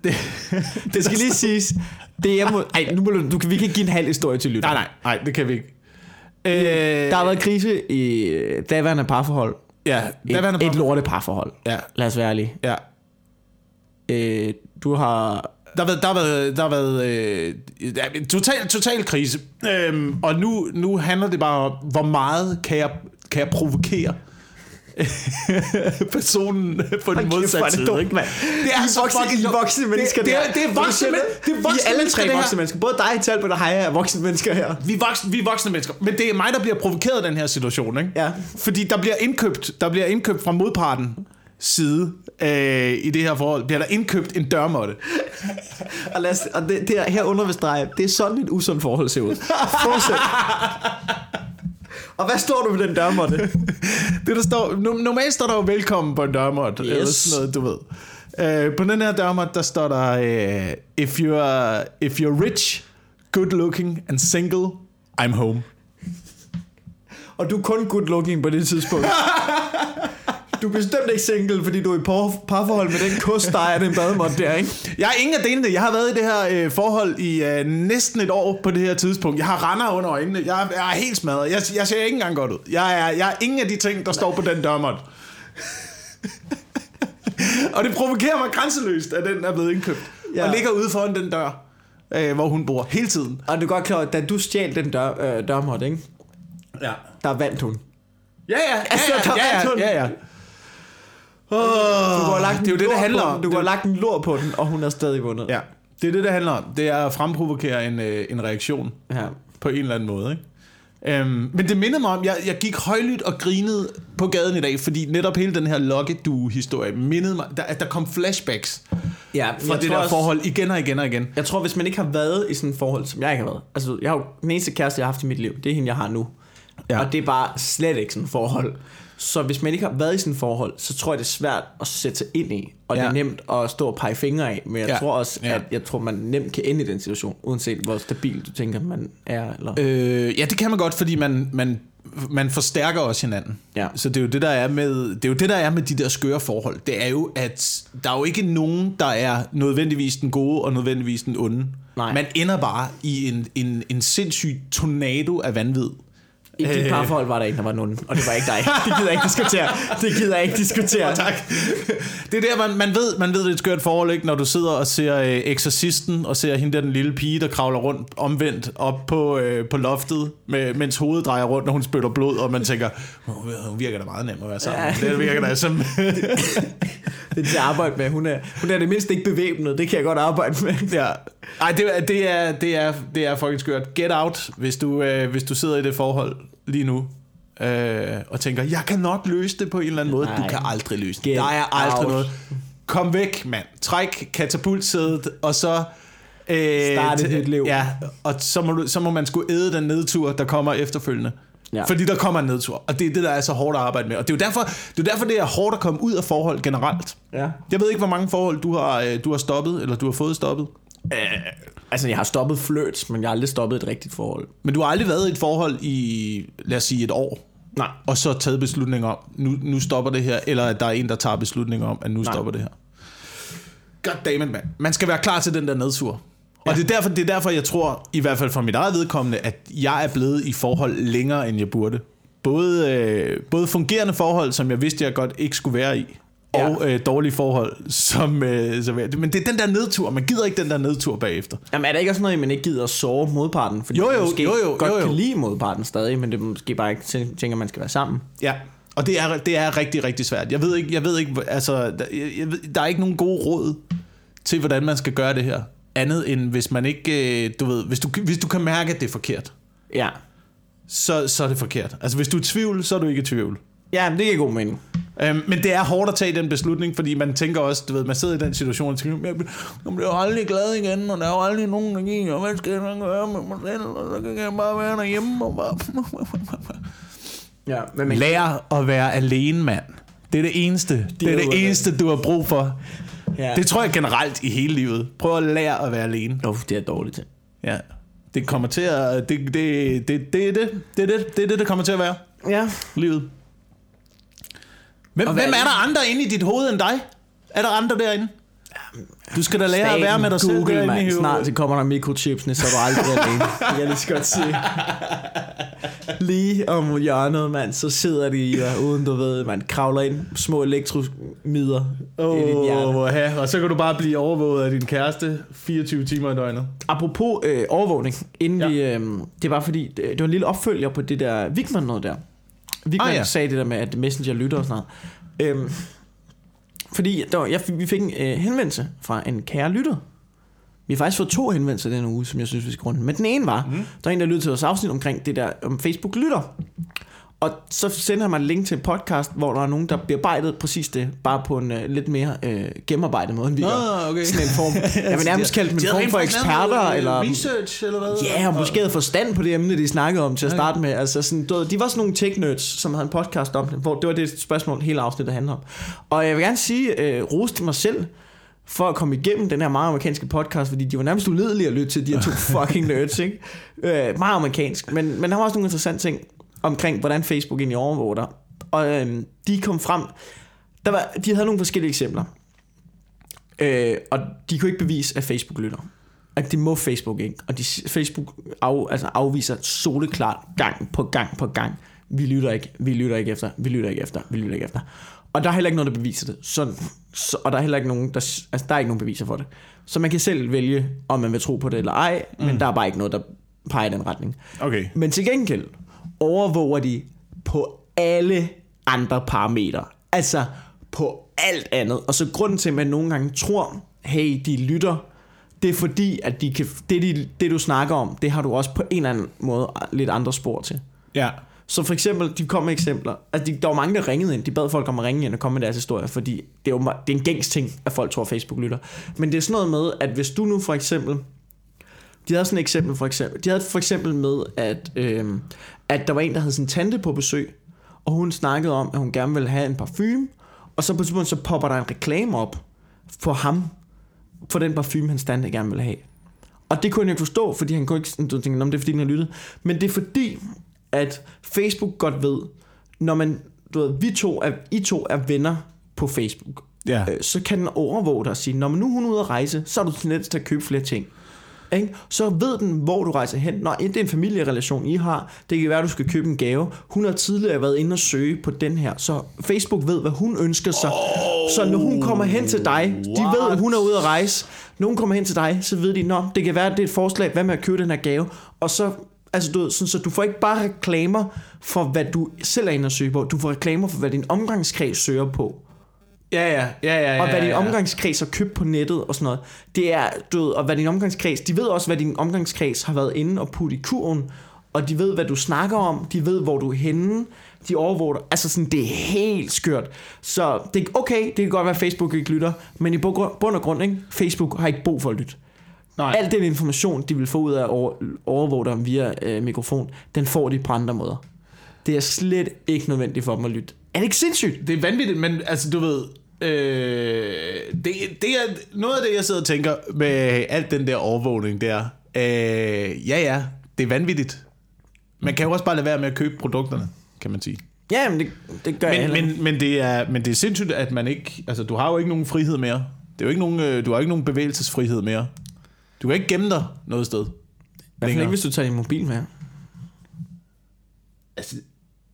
Det, Det skal lige siges. Det jeg må, ej, nu må du, du, vi kan ikke give en halv historie til lytter. nej, nej, nej, det kan vi ikke. Øh, Der har været krise i daværende parforhold. Ja, Et, var et lorte parforhold. Ja, Lad os være ærlige. ja. Øh, du har... Der har været, der har været, der har været øh, ja, total, total krise. Øhm, og nu, nu handler det bare om, hvor meget kan jeg, kan jeg provokere personen på den modsatte side. ikke? mand. Det er I så voksne, fucking I voksne mennesker det, det, er, det er voksne, men, det er voksne Vi er alle tre det her. voksne mennesker. Både dig, Talbot og Haja er voksne mennesker her. Vi er, voksne, vi er voksne mennesker, men det er mig, der bliver provokeret af den her situation, ikke? Ja. Fordi der bliver indkøbt, der bliver indkøbt fra modparten side øh, i det her forhold, bliver der indkøbt en dørmåtte. Og, lad os, og det, det er her undervestreget. Det er sådan et usundt forhold ser ud. Fortsæt. og hvad står du med den dørmåtte? Det der står, no- normalt står der jo velkommen på en dørmåt, yes. eller sådan noget, du ved. Øh, på den her dørmåt, der står der, øh, if, you're, if you're rich, good looking and single, I'm home. Og du er kun good looking på det tidspunkt. Du er bestemt ikke single, fordi du er i par, parforhold med den kost, der er den bademåtte der, ikke? Jeg er ingen af delene. Jeg har været i det her øh, forhold i øh, næsten et år på det her tidspunkt. Jeg har render under øjnene. Jeg, er- jeg er helt smadret. Jeg, jeg ser ikke engang godt ud. Jeg er, jeg er ingen af de ting, der står på den dørmåt. og det provokerer mig grænseløst, at den er blevet indkøbt. Ja. Ja. Og ligger ude foran den dør, øh, hvor hun bor hele tiden. Og du er godt klar, over, da du stjal den dør, øh, dørmåtte, ikke? Ja. Der vandt hun. Ja, ja, ja, Altså, der ja, vandt ja, hun. ja, ja. Oh, Du har lagt det er jo det, det handler om. Du har lagt en lort på den, og hun har stadig vundet. Ja, det er det, det handler om. Det er at fremprovokere en, øh, en reaktion. ja. på en eller anden måde. Ikke? Øhm, men det mindede mig om, jeg, jeg gik højlydt og grinede på gaden i dag, fordi netop hele den her Lokke-du-historie mindede mig, der, at der kom flashbacks ja fra det der også, forhold igen og igen og igen. Jeg tror, hvis man ikke har været i sådan et forhold, som jeg ikke har været. Altså, jeg har jo, den eneste kæreste, jeg har haft i mit liv, det er hende, jeg har nu. Ja. Og det er bare slet ikke sådan et forhold. Så hvis man ikke har været i sådan et forhold, så tror jeg, det er svært at sætte sig ind i. Og ja. det er nemt at stå og pege fingre af. Men jeg ja. tror også, Ja. at jeg tror, man nemt kan ende i den situation, uanset hvor stabil du tænker, man er. Eller... Øh, ja, det kan man godt, fordi man, man, man forstærker også hinanden. Ja. Så det er jo det, der er med, det er jo det, der er med de der skøre forhold. Det er jo, at der er jo ikke nogen, der er nødvendigvis den gode og nødvendigvis den onde. Nej. Man ender bare i en, en, en sindssyg tornado af vanvid. I dit Øh. parforhold var der en, der var nogen, og det var ikke dig. Det gider jeg ikke diskutere. Det gider jeg ikke diskutere. tak. Det er der, man, man, ved, man ved, det er et skørt forhold, ikke? når du sidder og ser øh, Exorcisten, og ser hende der, den lille pige, der kravler rundt omvendt op på, øh, på loftet, med, mens hovedet drejer rundt, og hun spytter blod, og man tænker, "Åh, hun virker da meget nem at være sammen. Ja. Det virker da som... Det er til at arbejde med. Hun er, hun er det mindste ikke bevæbnet. Det kan jeg godt arbejde med. ja. Ej, det, det, er, det, er, det er fucking skørt. Get out, hvis du, øh, hvis du sidder i det forhold lige nu. Øh, og tænker, jeg kan nok løse det på en eller anden måde. Nej. Du kan aldrig løse det. Der er aldrig out. noget. Kom væk, mand. Træk katapultsædet, og så... Øh, Start et nyt liv. Ja, og så må, du, så må man skulle æde den nedtur, der kommer efterfølgende. Ja. Fordi der kommer en nedtur, og det er det, der er så hårdt at arbejde med. Og det er jo derfor, det er, derfor, det er hårdt at komme ud af forhold generelt. Ja. Jeg ved ikke, hvor mange forhold du har, øh, du har stoppet, eller du har fået stoppet. Altså, jeg har stoppet flirts, men jeg har aldrig stoppet et rigtigt forhold. Men du har aldrig været i et forhold i, lad os sige, et år, Nej. og så taget beslutning om, nu, nu stopper det her, eller at der er en, der tager beslutning om, at nu Nej. stopper det her. Goddammit, mand. Man skal være klar til den der nedtur. Og det, er derfor, det er derfor, jeg tror, i hvert fald for mit eget vedkommende, at jeg er blevet i forhold længere, end jeg burde. Både, øh, både fungerende forhold, som jeg vidste, jeg godt ikke skulle være i, Ja. og øh, dårlige forhold, som, øh, som Men det er den der nedtur. Man gider ikke den der nedtur bagefter. Jamen, er der ikke også noget, at man ikke gider at sove modparten? Fordi Jo, jo, man måske jo, jo, godt jo, jo. kan lide modparten stadig, men det måske bare ikke tæ- tænker, man skal være sammen. Ja, og det er, det er rigtig, rigtig svært. Jeg ved ikke, jeg ved ikke altså, der, jeg, jeg der er ikke nogen gode råd til, hvordan man skal gøre det her. Andet end, hvis man ikke, øh, du ved, hvis du, hvis du kan mærke, at det er forkert, Ja. så, så er det forkert. Altså, hvis du er i tvivl, så er du ikke i tvivl. Ja, men det giver god mening. Øhm, men det er hårdt at tage den beslutning, fordi man tænker også, du ved, man sidder i den situation og tænker, jeg, bliver- jeg bliver jo aldrig glad igen, og der er jo aldrig nogen, der giver, og hvad skal jeg gøre med mig selv, og så kan jeg bare være derhjemme og bare... Ja, men Lær at være alene, mand. Det er det eneste. Det er det eneste, du har brug for. Ja. Det tror jeg generelt i hele livet. Prøv at lære at være alene. Oh, det er dårligt til. Ja. Det kommer til at... Det, det, det, det, det, er det, det, det, det er det, det kommer til at være. Ja. Livet. Hvem, hvem er der andre inde i dit hoved end dig? Er der andre derinde? Du skal da lære at være med dig selv. Google, derinde i man. hovedet. Snart så kommer der mikrochipsene, så er du aldrig alene. Det kan jeg lige så godt sige. Lige om hjørnet, mand, så sidder de i dig, uden du ved, man kravler ind små elektromider oh. i din hjerne. Åh, ja. Og så kan du bare blive overvåget af din kæreste 24 timer i døgnet. Apropos øh, overvågning, inden Ja. vi, øh, det var fordi, det, det var en lille opfølger på det der Vigman noget der. Vigman Ah, ja. sagde det der med, at Messenger lytter og sådan noget. Øhm, fordi der jeg, vi fik en øh, henvendelse fra en kære lytter. Vi har faktisk fået to henvendelser denne uge, som jeg synes, vi skal runde. Men den ene var, mm. der var en, der lyttede til vores afsnit omkring det der om Facebook lytter. Og så sender han mig en link til en podcast, hvor der er nogen, der bearbejdet præcis det, bare på en uh, lidt mere uh, gennemarbejdet måde, end vi Nå, gør. okay. Sådan en form, jeg vil nærmest kalde dem en form for eksperter, noget, eller Research, eller hvad? Ja, og måske havde forstand på det emne, de snakkede om til at starte med. Altså sådan, du de var sådan nogle tech-nerds, som havde en podcast om det, hvor det var det spørgsmål, hele afsnittet handler om. Og jeg vil gerne sige, rose til mig selv, for at komme igennem den her meget amerikanske podcast, fordi de var nærmest uledelige at lytte til, de her to fucking nerds, ikke? Øh, meget amerikansk, men, men der var også nogle interessante ting omkring, hvordan Facebook egentlig overvåger dig. Og øh, de kom frem, der var, de havde nogle forskellige eksempler. Øh, og de kunne ikke bevise, at Facebook lytter. At det må Facebook ikke. Og de, Facebook af, altså afviser soleklart gang på gang på gang. Vi lytter ikke, vi lytter ikke efter, vi lytter ikke efter, vi lytter ikke efter. Og der er heller ikke noget, der beviser det. Så, så, og der er heller ikke nogen, der, altså, der er ikke nogen beviser for det. Så man kan selv vælge, om man vil tro på det eller ej, mm. men der er bare ikke noget, der peger i den retning. Okay. Men til gengæld overvåger de på alle andre parametre. Altså på alt andet. Og så grunden til, at man nogle gange tror, hey, de lytter, det er fordi, at de kan, det, de, det du snakker om, det har du også på en eller anden måde lidt andre spor til. Ja. Så for eksempel, de kom med eksempler. Altså, de, der var mange, der ringede ind. De bad folk om at ringe ind og komme med deres historie, fordi det er, jo, det er en gængs ting, at folk tror, at Facebook lytter. Men det er sådan noget med, at hvis du nu for eksempel... De havde sådan et eksempel for eksempel. De havde for eksempel med, at, øh, at der var en, der havde sin tante på besøg, og hun snakkede om, at hun gerne ville have en parfume, og så på et tidspunkt, så popper der en reklame op for ham, for den parfume, hans tante gerne ville have. Og det kunne han jo ikke forstå, fordi han kunne ikke sådan, du "Nå, det er fordi, den har lyttet. Men det er fordi, at Facebook godt ved, når man, du ved, vi to er, I to er venner på Facebook, Ja. øh, så kan den overvåge dig og sige, når nu er hun ude at rejse, så er du tendens til at købe flere ting. Ikke? Så ved den, hvor du rejser hen. Når det er en familierelation, I har, det kan være, at du skal købe en gave. Hun har tidligere været inde og søge på den her, så Facebook ved, hvad hun ønsker sig. Oh, så når hun kommer hen til dig, de ved, at hun er ude at rejse. Når hun kommer hen til dig, så ved de, nå, det kan være, at det er et forslag, hvad med at købe den her gave? Og så, altså du sådan, så du får ikke bare reklamer for, hvad du selv er inde og søge på. Du får reklamer for, hvad din omgangskreds søger på. Ja, ja, ja, ja, ja. Og hvad din ja. omgangskreds har købt på nettet og sådan noget. Det er, du ved, og hvad din omgangskreds, de ved også, hvad din omgangskreds har været inde og putte i kurven, og de ved, hvad du snakker om, de ved, hvor du er henne, de overvåger dig. Altså sådan, det er helt skørt. Så det er okay, det kan godt være, at Facebook ikke lytter, men i bund og grund, ikke? Facebook har ikke brug for at lytte. Nej. Al den information, de vil få ud af at over, overvåge dig via øh, mikrofon, den får de på andre måder. Det er slet ikke nødvendigt for dem at lytte. Er det ikke sindssygt? Det er vanvittigt, men altså, du ved, Øh, det, det er noget af det, jeg sidder og tænker med alt den der overvågning der. Øh, ja, ja, det er vanvittigt. Man kan jo også bare lade være med at købe produkterne, kan man sige. Ja, men det, det gør jeg Men, heller. men, men, det er, men det er sindssygt, at man ikke... Altså, du har jo ikke nogen frihed mere. Det er jo ikke nogen, øh, du har ikke nogen bevægelsesfrihed mere. Du kan ikke gemme dig noget sted. I hvert fald længere. ikke, hvis du tager din mobil med. Altså,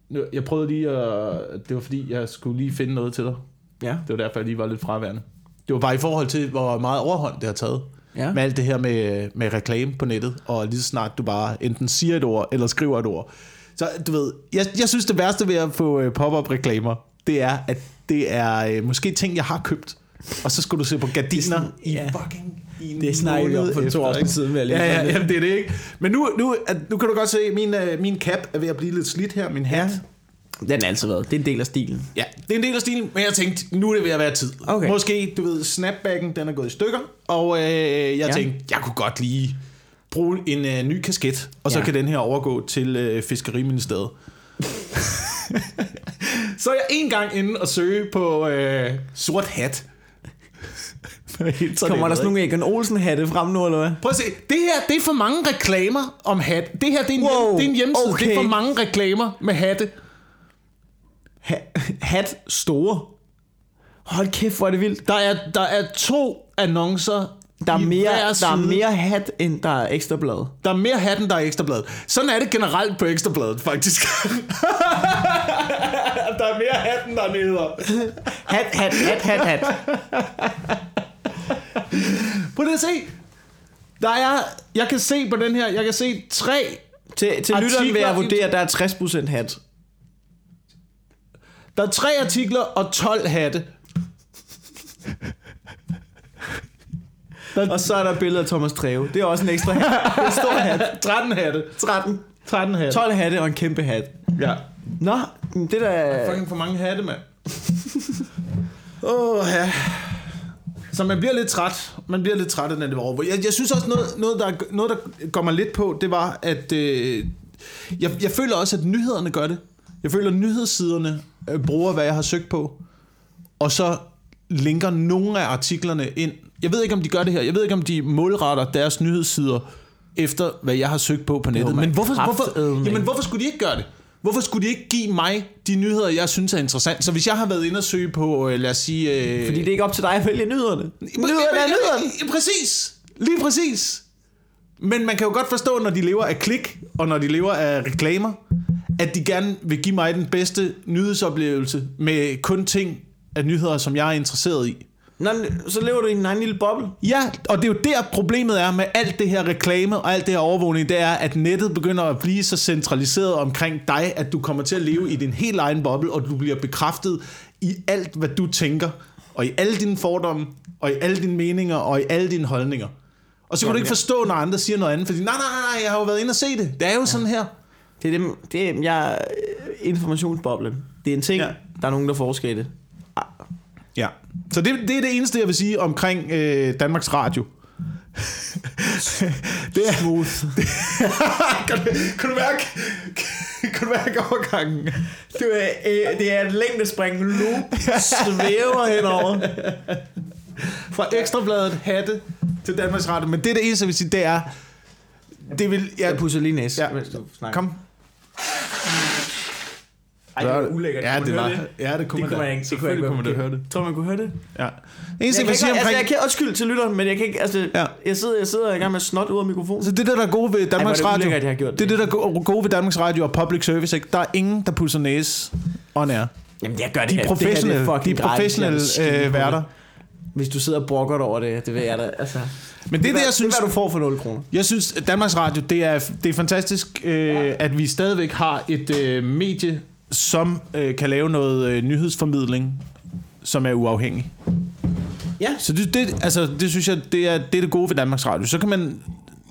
nu- jeg prøvede lige at... Det var fordi, jeg skulle lige finde noget til dig. Ja. Det var derfor, jeg lige var lidt fraværende. Det var bare i forhold til, hvor meget overhånd det har taget. Ja. Med alt det her med, med reklame på nettet, og lige så snart du bare enten siger et ord, eller skriver et ord. Så du ved, jeg, jeg synes det værste ved at få øh, pop-up reklamer, det er, at det er øh, måske ting, jeg har købt. Og så skulle du se på gardiner i ja. fucking i Det snakkede vi om for to ikke? siden, lige Ja, ja, jamen, det er det ikke. Men nu, nu, nu kan du godt se, at min, øh, min cap er ved at blive lidt slidt her, min hat. Den har altid været. Det er en del af stilen. Ja, det er en del af stilen, men jeg tænkte, nu er det ved at være tid. Okay. Måske, du ved, snapbacken, den er gået i stykker, og øh, jeg Ja. ja. tænkte, jeg kunne godt lige bruge en øh, ny kasket, og så Ja. kan den her overgå til øh, Fiskeriministeriet. så er jeg en gang inde og søge på øh, sort hat. Kommer der sådan nogle Egon Olsen hatte frem nu, eller hvad? Prøv at se, det her, det er for mange reklamer om hat. Det her, det er en, Wow, hjem, det er en hjemmeside. Okay. Det er for mange reklamer med hatte. Ha- hat store. Hold kæft, hvor er det vildt. Der er, der er to annoncer Der er, mere, der er mere hat, end der er ekstra blad. Der er mere hat, end der er ekstrabladet. Sådan er det generelt på ekstrabladet, faktisk. der er mere hat, end der er neder. Hat, hat, hat, hat, hat. Prøv lige at se. Der er, jeg kan se på den her, jeg kan se tre, Til, til lytteren vil jeg vurdere, at der er 60% hat. der er tre artikler og 12 hatte. Og så er der et billede af Thomas Treve. Det er også en ekstra hat. Det er en stor hat. 13 hatte. 13. 13 hatte. 12 hatte og en kæmpe hat. Ja. Nå, det der er... Fucking for mange hatte, mand. Åh, oh, ja. Så man bliver lidt træt. Man bliver lidt træt af den der over. Jeg, jeg synes også, noget, noget, der, noget, der går mig lidt på, det var, at øh, jeg, jeg føler også, at nyhederne gør det. Jeg føler, at nyhedssiderne øh, bruger, hvad jeg har søgt på, og så linker nogle af artiklerne ind. Jeg ved ikke, om de gør det her. Jeg ved ikke, om de målretter deres nyhedssider efter, hvad jeg har søgt på på nettet. man Men hvorfor, hvorfor, jamen, hvorfor skulle de ikke gøre det? Hvorfor skulle de ikke give mig de nyheder, jeg synes er interessant? Så hvis jeg har været inde og søge på, øh, lad os sige... Øh, Fordi det er ikke op til dig at vælge nyhederne. Nyhederne er nyhederne. Præcis. Lige præcis. Men man kan jo godt forstå, når de lever af klik, og når de lever af reklamer, at de gerne vil give mig den bedste nyhedsoplevelse med kun ting af nyheder, som jeg er interesseret i. Nå, så lever du i en egen lille boble. Ja, og det er jo der problemet er med alt det her reklame og alt det her overvågning, det er, at nettet begynder at blive så centraliseret omkring dig, at du kommer til at leve i din helt egen boble, og du bliver bekræftet i alt, hvad du tænker, og i alle dine fordomme, og i alle dine meninger, og i alle dine holdninger. Og så kan du ikke forstå, når andre siger noget andet, fordi nej, nej, nej, jeg har jo været inde og se det. Det er jo sådan her. Det er, dem, det er jeg er informationsboblen. Det er en ting, Ja. ja. der er nogen, der forsker i det. Ja. Så det, det er det eneste, jeg vil sige omkring øh, Danmarks Radio. det er Smooth. kan, du, kan, du mærke, kan du mærke overgangen? Det er, øh, det er et længdespring. Loop svæver henover. Fra Ekstrabladet, hatte til Danmarks Radio. Men det er det eneste, jeg vil sige, det er... Det vil... Jeg Jeg, pusser lige næse, Ja. mens du snakker. kom. Ej, det er ulækkert. Ja, det var... det? Ja, det kunne Det man kunne man ikke. Det kunne ikke kunne man da høre det. Tror man kunne høre det? Ja. Det eneste, jeg, kan, sige ikke, altså, omkring... jeg kan undskyld til lytteren, men jeg kan ikke, altså, Ja. ja. jeg, sidder, jeg sidder i gang med snot ud af mikrofonen. Så det, der er gode ved Danmarks er det Radio, gjort det er det, der er gode ved Danmarks Radio og public service, ikke? Der er ingen, der pusser næse on air. Jamen, jeg gør det De er professionelle, det her, de er gratis. professionelle øh, værter. det. Hvis du sidder og brokker over det, det ved jeg da. Altså, Men det er det, jeg synes... Det er, du får for 0 kroner. Jeg synes, Danmarks Radio, det er, det er fantastisk, øh, at vi stadigvæk har et øh, medie, som øh, kan lave noget øh, nyhedsformidling, som er uafhængig. Ja. Så det, det, altså, det synes jeg, det er, det er det gode ved Danmarks Radio. Så kan man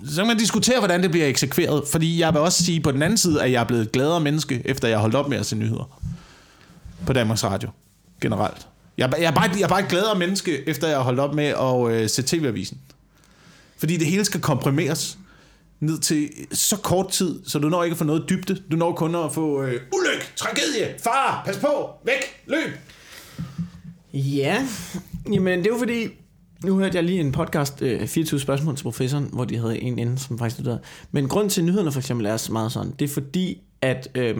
så kan man diskutere, hvordan det bliver eksekveret. Fordi jeg vil også sige på den anden side, at jeg er blevet et gladere menneske, efter jeg holdt op med at se nyheder. På Danmarks Radio. Generelt. Jeg, er- jeg, er bare, jeg er bare et gladere menneske, efter jeg har holdt op med at øh, se TV-avisen. Fordi det hele skal komprimeres ned til så kort tid, så du når ikke at få noget dybde. Du når kun at få øh, ulykke, tragedie, far, pas på, væk, løb. Ja, jamen det er jo fordi, nu hørte jeg lige en podcast, øh, 24 spørgsmål til professoren, hvor de havde en inde, som faktisk studerede. Men grund til at nyhederne for eksempel er så meget sådan, det er fordi, at, øh, jeg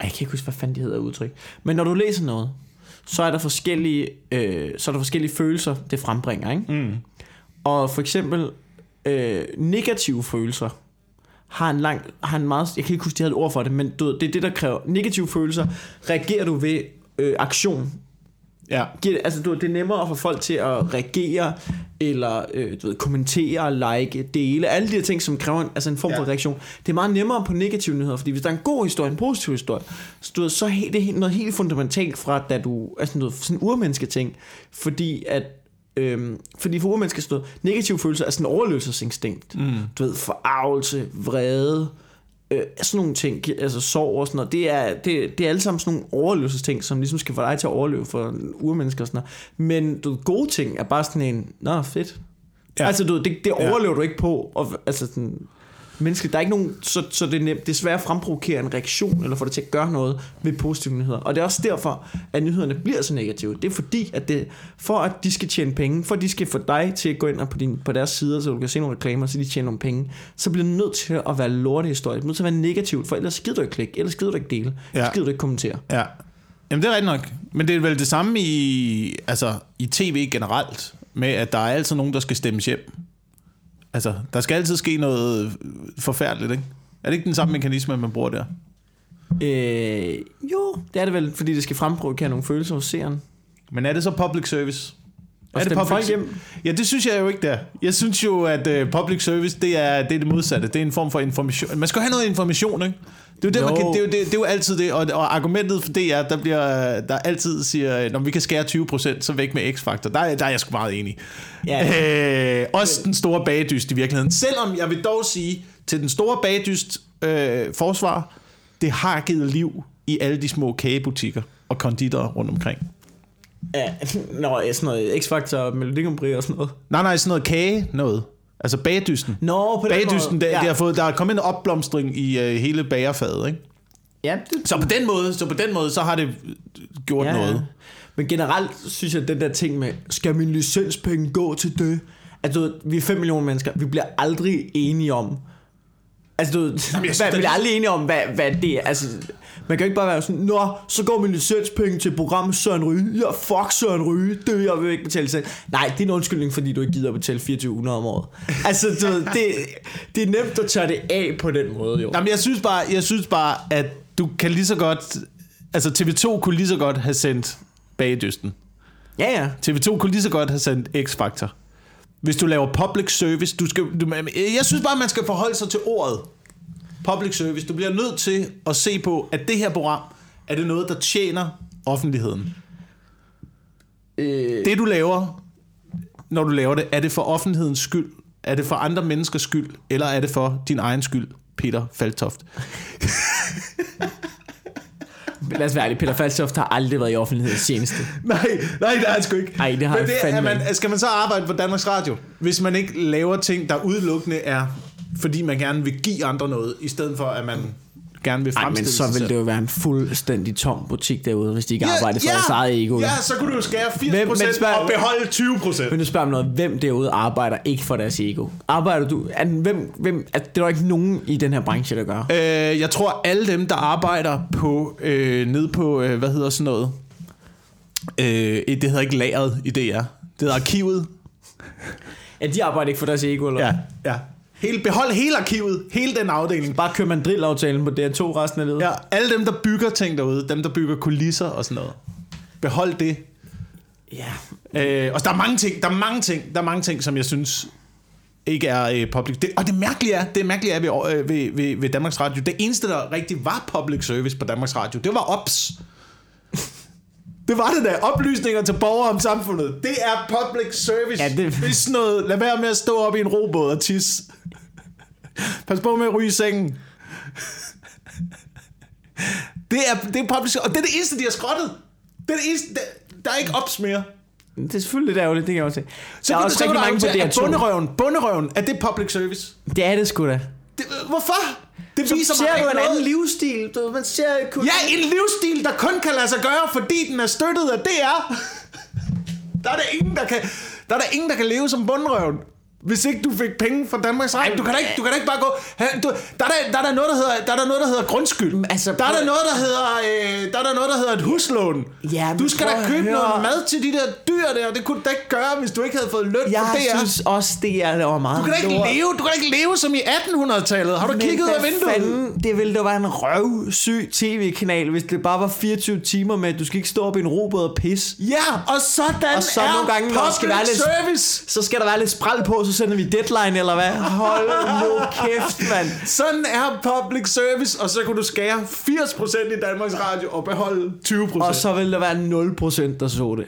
kan ikke huske, hvad fanden de hedder udtryk, men når du læser noget, så er der forskellige, øh, så er der forskellige følelser, det frembringer, ikke? Mm. Og for eksempel øh, negative følelser har en lang, har en meget, jeg kan ikke huske, de havde et ord for det, men du det er det, der kræver negative følelser. Reagerer du ved øh, aktion? Ja. Giver- Altså, du, det er nemmere at få folk til at reagere, eller øh, du ved, kommentere, like, dele, alle de her ting, som kræver en, altså en form Ja. for reaktion. Det er meget nemmere på negative nyheder, fordi hvis der er en god historie, en positiv historie, så, du så er det er noget helt fundamentalt fra, da du, altså noget, sådan en urmenneske ting, fordi at Øhm, fordi for urmennesker stod negative følelser er sådan en overlevelsesinstinkt. Mm. Du ved, forarvelse, vrede, øh, sådan nogle ting, altså sorg og sådan noget, det er, det, det er alle sammen sådan nogle overlevelsesting, som ligesom skal få dig til at overleve for urmennesker og sådan noget. Men du gode ting er bare sådan en, nå fedt. Ja. Ja. Altså du det, det Ja. overlever du ikke på, og, altså sådan, menneskeligt. Der er ikke nogen, så, så det er nemt, det er svært at fremprovokere en reaktion, eller få det til at gøre noget ved positive nyheder. Og det er også derfor, at nyhederne bliver så negative. Det er fordi, at det, for at de skal tjene penge, for at de skal få dig til at gå ind på, din, på deres sider, så du kan se nogle reklamer, så de tjener nogle penge, så bliver det nødt til at være lortehistorie. Det bliver nødt til at være negativt, for ellers gider du ikke klikke, ellers gider du ikke dele, Ja. ellers gider du ikke kommentere. Ja. Jamen det er rigtigt nok. Men det er vel det samme i, altså, i tv generelt, med at der er altid nogen, der skal stemmes hjem. Altså, der skal altid ske noget forfærdeligt, ikke? Er det ikke den samme mekanisme, man bruger der? Øh, jo, det er det vel, fordi det skal fremprovokere nogle følelser hos seeren. Men er det så public service? Og stemme folk hjem. Ja, det synes jeg jo ikke der. Jeg synes jo, at uh, public service, det er, det er det modsatte. Det er en form for information. Man skal have noget information, ikke? Det er jo, det, man Jo. kan, det, er jo, det, det er jo altid det, og, og argumentet for det er, der bliver der altid siger, når vi kan skære 20%, så væk med X-faktor. Der, er- der er jeg sgu meget enig. Ja. Øh, også den store bagdyst i virkeligheden. Selvom jeg vil dog sige, til den store bagdyst øh, forsvar, det har givet liv i alle de små kagebutikker og konditorer rundt omkring. Ja, nå, ja, sådan noget X-Factor og Melodi Grand Prix og sådan noget. Nej, nej, sådan noget kage noget. Altså bagdysten. Nå, på den Bagdysten, måde. der, ja. der, er fået, der er kommet en opblomstring i uh, hele bagerfaget, ikke? Ja, det, Så på den måde, så på den måde, så har det gjort ja, noget. Men generelt synes jeg, at den der ting med, skal min licenspenge gå til det? Altså, vi er 5 millioner mennesker, vi bliver aldrig enige om, altså du ved, jeg synes, hvad, vi bliver aldrig enige om, hvad, hvad det er. Altså, man kan jo ikke bare være sådan, Nå, så går min licenspenge til programmet Søren Ryge. Ja, fuck Søren Ryge. Det jeg vil ikke betale selv. Nej, det er en undskyldning, fordi du ikke gider at betale 2400 om året. Altså, du det, det er nemt at tage det af på den måde, jo. Jamen, jeg synes bare, jeg synes bare, at du kan lige så godt... Altså, TV2 kunne lige så godt have sendt bagdysten. Ja, ja. TV2 kunne lige så godt have sendt X-Factor. Hvis du laver public service, du skal, du, jeg synes bare, man skal forholde sig til ordet public service. Du bliver nødt til at se på, at det her program, er det noget, der tjener offentligheden. Øh, Det du laver, når du laver det, er det for offentlighedens skyld? Er det for andre menneskers skyld? Eller er det for din egen skyld, Peter Faltoft? lad os være ærlige, Peter Falstoft har aldrig været i offentlighedens tjeneste. Nej, nej, det er han sgu ikke. Ej, det har Men det, fandme man, ikke. Skal man så arbejde på Danmarks Radio, hvis man ikke laver ting, der udelukkende er, fordi man gerne vil give andre noget, i stedet for at man gerne vil Ej, men fremstille så vil det jo være en fuldstændig tom butik derude, hvis de ikke arbejder for ja, deres eget ego. Ja, så kunne du jo skære 80% Hvem- men spørg- og beholde 20%. Men nu spørger mig noget, hvem derude arbejder ikke for deres ego? Arbejder du... Er, hvem, hvem, er, det er der ikke nogen i den her branche, der gør. Øh, jeg tror, alle dem, der arbejder på øh, ned på, øh, hvad hedder sådan noget? Øh, det hedder ikke lageret i DR. Det hedder arkivet. Ja, de arbejder ikke for deres ego, eller Ja, ja. Hele, behold hele arkivet, hele den afdeling. Bare kører man drillaftalen på DR2 resten af livet. Ja, alle dem, der bygger ting derude, dem, der bygger kulisser og sådan noget. Behold det. ja. Øh, og der er mange ting, der er mange ting, der er mange ting, som jeg synes ikke er øh, public. Det, og det mærkelige er, det mærkelige er ved, øh, ved, ved, ved Danmarks Radio, det eneste, der rigtig var public service på Danmarks Radio, det var OPS. Det var det da. Oplysninger til borgere om samfundet. Det er public service. Ja, det- det er sådan noget. Lad være med at stå op i en robåd og tisse. Pas på med at ryge i sengen. Det er, det er public. Og det er det eneste, de har skrottet. Det er det eneste, der, der er ikke ops mere. Det er selvfølgelig lidt ærgerligt, det kan jeg også se. Så der er også rigtig mange på argumentere, at DR2. Bunderøven, bunderøven, er det public service? Det er det sgu da. Det, hvorfor? Det Så viser ser mig du en noget. anden livsstil. Du, man ser kun... Ja, en livsstil, der kun kan lade sig gøre, fordi den er støttet af DR. Der er der ingen, der kan, der er der ingen, der kan leve som bundrøven. Hvis ikke du fik penge fra Danmarks Radio. Du kan da ikke, du kan da ikke bare gå... Du, der, er der, der, er der, noget, der, hedder, der er der noget, der hedder grundskyld. altså, der er der noget, der hedder, øh, der er der noget, der hedder et huslån. Ja, du skal da købe høre. noget mad til de der dyr der. Det kunne du da ikke gøre, hvis du ikke havde fået løn Jeg for det. synes også, det er var meget Du kan da ikke lort. leve, du kan da ikke leve som i 1800-tallet. Har du Men kigget ud af vinduet? Fanden, det ville da være en røvsyg tv-kanal, hvis det bare var 24 timer med, at du skal ikke stå op i en robåd og pisse. Ja, og sådan Og så er nogle gange, der skal public være lidt- service. Så skal der være lidt spral på, så sender vi deadline, eller hvad? Hold nu kæft, mand. Sådan er public service, og så kan du skære 80% i Danmarks Radio og beholde 20%. Og så vil der være 0% der så det.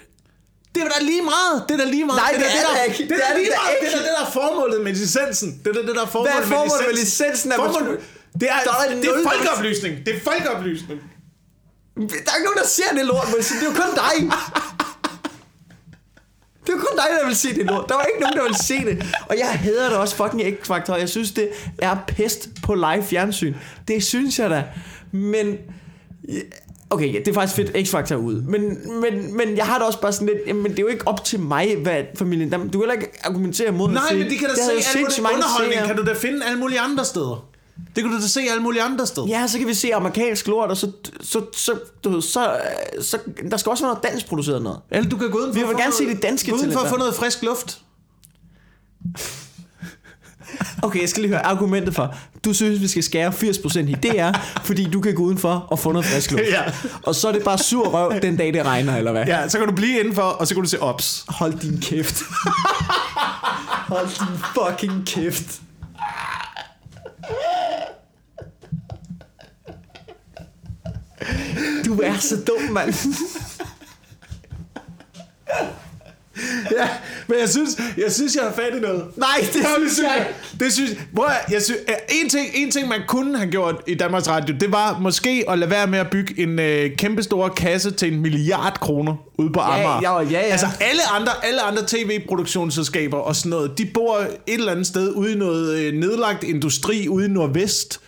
Det er da lige meget. Det er da lige meget. Nej, det da er der, det ikke. Det Det er er da lige det meget. Det er det, der er formålet med licensen. Det er det, der er formålet Hvad er formålet med licensen? Er man Formålet, det er, Der er det er der- folkeoplysning. Det er folkeoplysning. Der er ikke nogen, der ser det lort, Wilson. Det er jo kun dig. Det er jo kun dig, der vil se det lort. Der var ikke nogen, der vil se det. Og jeg hader det også fucking X-Factor. Jeg synes, det er pest på live fjernsyn. Det synes jeg da. Men... Okay, ja, det er faktisk fedt, X-Factor ude. Men, men, men jeg har det også bare sådan lidt, jamen det er jo ikke op til mig, hvad familien... Du kan heller ikke argumentere mod Nej, at men de kan da det se alt muligt underholdning. Kan du da finde alle mulige andre steder. Det kan du da se alle mulige andre steder. Ja, så kan vi se amerikansk lort, og så, så, så, du ved, så, så, der skal også være noget dansk produceret noget. Eller du kan gå uden for Vi vil gerne se noget- de danske uden for at få noget frisk luft. Okay, jeg skal lige høre argumentet for. Du synes, vi skal skære 80% i DR, fordi du kan gå udenfor og få noget frisk luft. Ja. Og så er det bare sur røv den dag, det regner, eller hvad? Ja, så kan du blive indenfor, og så kan du se ops. Hold din kæft. Hold din fucking kæft. Du er så dum, mand. Ja, men jeg synes, jeg synes, jeg har fat i noget. Nej, det Ja, synes jeg Det synes at, jeg synes, en, ting, en ting, man kunne have gjort i Danmarks Radio, det var måske at lade være med at bygge en øh, kæmpe stor kasse til en milliard kroner ude på Amager. ja, ja, ja. Altså alle andre, alle andre tv-produktionsselskaber og sådan noget, de bor et eller andet sted ude i noget øh, nedlagt industri ude i Nordvest.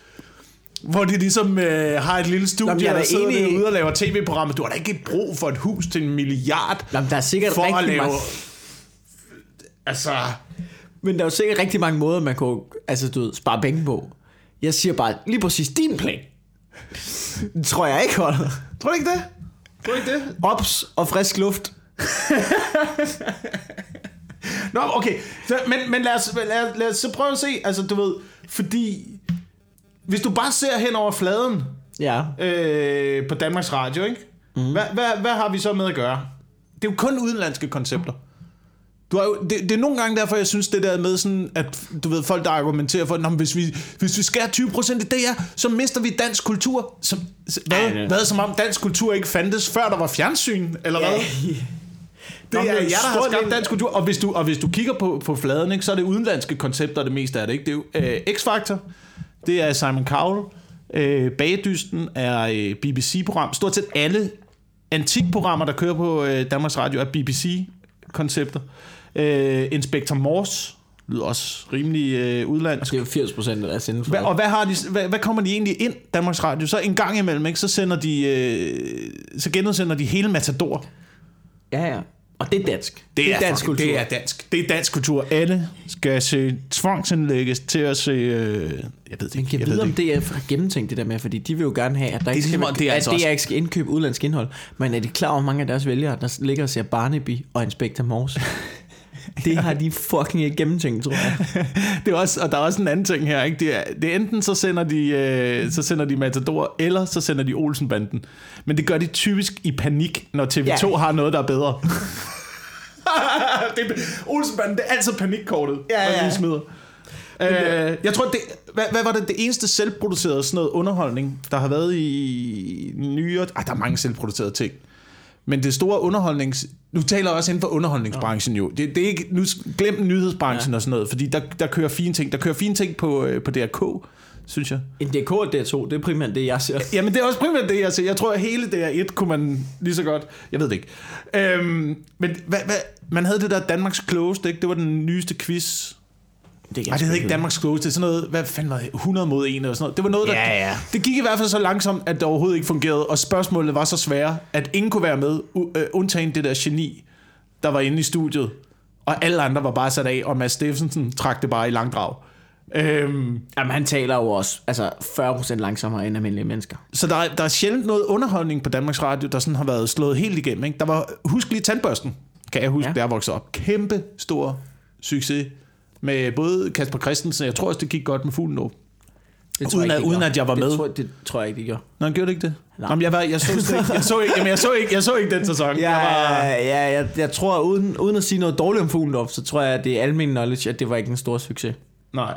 Hvor de ligesom øh, har et lille studie, Jamen, jeg er og da sidder enig derude og laver tv-programmer. Du har da ikke brug for et hus til en milliard Jamen, der er sikkert for at rigtig lave... mange... Altså... Men der er jo sikkert rigtig mange måder, man kunne altså, du ved, spare penge på. Jeg siger bare, lige præcis din plan. Tror jeg ikke holder. Tror du ikke det? Tror du ikke det? Ops og frisk luft. Nå, okay. Så, men, men lad, os, lad, lad os så prøve at se, altså du ved, fordi hvis du bare ser hen over fladen Ja. øh, på Danmarks Radio, ikke? Mm. Hvad, hvad, hvad har vi så med at gøre? Det er jo kun udenlandske koncepter. Du har jo, det, det er nogle gange derfor, jeg synes det der med sådan, at du ved, folk der argumenterer for, at hvis vi, hvis vi skærer 20% i DR, så mister vi dansk kultur. Som, hvad, det- hvad, som om dansk kultur ikke fandtes, før der var fjernsyn, eller hvad? Nå, Det er men jeg, der har skabt dansk kultur. Og hvis du, og hvis du kigger på, på fladen, ikke, så er det udenlandske koncepter det meste af det. Ikke? Det er jo øh, X-Factor, det er Simon Cowell, øh, Bagdysten er øh, BBC-program. Stort set alle antikprogrammer, der kører på øh, Danmarks Radio, er BBC-koncepter. Øh, Inspector Morse lyder også rimelig øh, udlandsk. Det er jo 80 procent af deres inden for. Og hvad, har de, hvad, hvad kommer de egentlig ind, Danmarks Radio? Så en gang imellem, ikke, så, sender de, øh, så genudsender de hele Matador. Ja, ja. Og det er dansk. Det er, dansk fucking- kultur. Det er dansk. Det er dansk kultur. Alle skal se tvangsindlægges til at se... Øh, jeg ved det Men ikke. kan jeg ved vide, om det det er gennemtænkt det der med, fordi de vil jo gerne have, at der ikke skal, ligesom, det er at altså DR også- ikke skal indkøbe udlandsk indhold. Men er de klar over mange af deres vælgere, der ligger og ser Barnaby og Inspector Morse? det har de fucking ikke gennemtænkt, tror jeg. det er også, og der er også en anden ting her. Ikke? Det, er, det er enten så sender, de, øh, så sender de Matador, eller så sender de Olsenbanden. Men det gør de typisk i panik, når TV2 Ja. har noget, der er bedre. det, Olsenbanden, det er altid panikkortet, Ja, ja. de smider. Øh, jeg tror, det, hvad, hvad var det, det eneste selvproducerede sådan noget underholdning, der har været i nyere... Ej, der er mange selvproducerede ting. Men det store underholdnings... Nu taler jeg også inden for underholdningsbranchen jo. Det, det er ikke... Nu glem nyhedsbranchen ja. og sådan noget, fordi der, der kører fine ting. Der kører fine ting på, øh, på DRK, synes jeg. En DK og DR2, det er primært det, jeg ser. Jamen, det er også primært det, jeg siger. Jeg tror, at hele DR1 kunne man lige så godt... Jeg ved det ikke. Øhm, men hvad, hvad, man havde det der Danmarks Klogeste, ikke? Det var den nyeste quiz. Det, Nej, det hed ikke Danmarks Klogeste. Det er sådan noget... Hvad fanden var det? 100 mod 1 eller sådan noget. Det var noget, der... Ja, ja. Det gik i hvert fald så langsomt, at det overhovedet ikke fungerede, og spørgsmålet var så svære, at ingen kunne være med, øh, undtagen det der geni, der var inde i studiet, og alle andre var bare sat af, og Mads Steffensen trak det bare i langdrag. Øhm, Jamen, han taler jo også altså 40% langsommere end almindelige mennesker. så der, er- der er sjældent noget underholdning på Danmarks Radio, der sådan har været slået helt igennem. Ikke? Der var, husk lige tandbørsten, kan jeg huske, Ja. jeg voksede op. Kæmpe stor succes med både Kasper Christensen, jeg tror også, det gik godt med fuglen. Det tror Uden jeg at- ikke, de uden at jeg var det med. Tror, det tror jeg ikke, de gjorde. Nå, gjorde det ikke det? Nej. Jamen, jeg, var, jeg, så, ikke, jeg, så ikke, jamen, jeg, så ikke, jeg så ikke den sæson. Ja, jeg var, ja jeg, jeg tror, uden, uden at sige noget dårligt om Fuglendorf, så tror jeg, at det er almen knowledge, at det var ikke en stor succes. nej.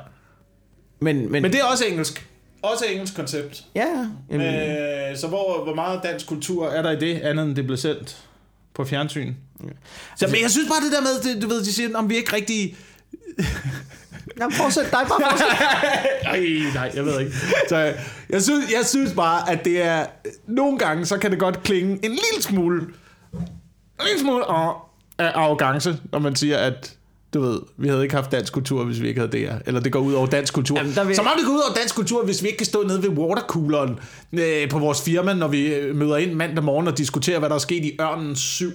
Men, men, Men det er også engelsk. Også engelsk koncept. ja, jamen, Øh, så hvor, hvor meget dansk kultur er der i det, andet end det blev sendt på fjernsyn? Så, men jeg synes bare det der med, det, du ved, de siger, om vi ikke rigtig... jamen, fortsæt dig bare fortsæt. Ej, nej, jeg ved ikke. Så jeg synes, jeg synes bare, at det er... Nogle gange, så kan det godt klinge en lille smule... En lille smule af af arrogance, når man siger, at du ved, vi havde ikke haft dansk kultur, hvis vi ikke havde det her. Eller det går ud over dansk kultur. Jamen, vil- Som om det går ud over dansk kultur, hvis vi ikke kan stå nede ved watercooleren øh, på vores firma, når vi øh, møder ind mandag morgen og diskuterer, hvad der er sket i Ørnen 7.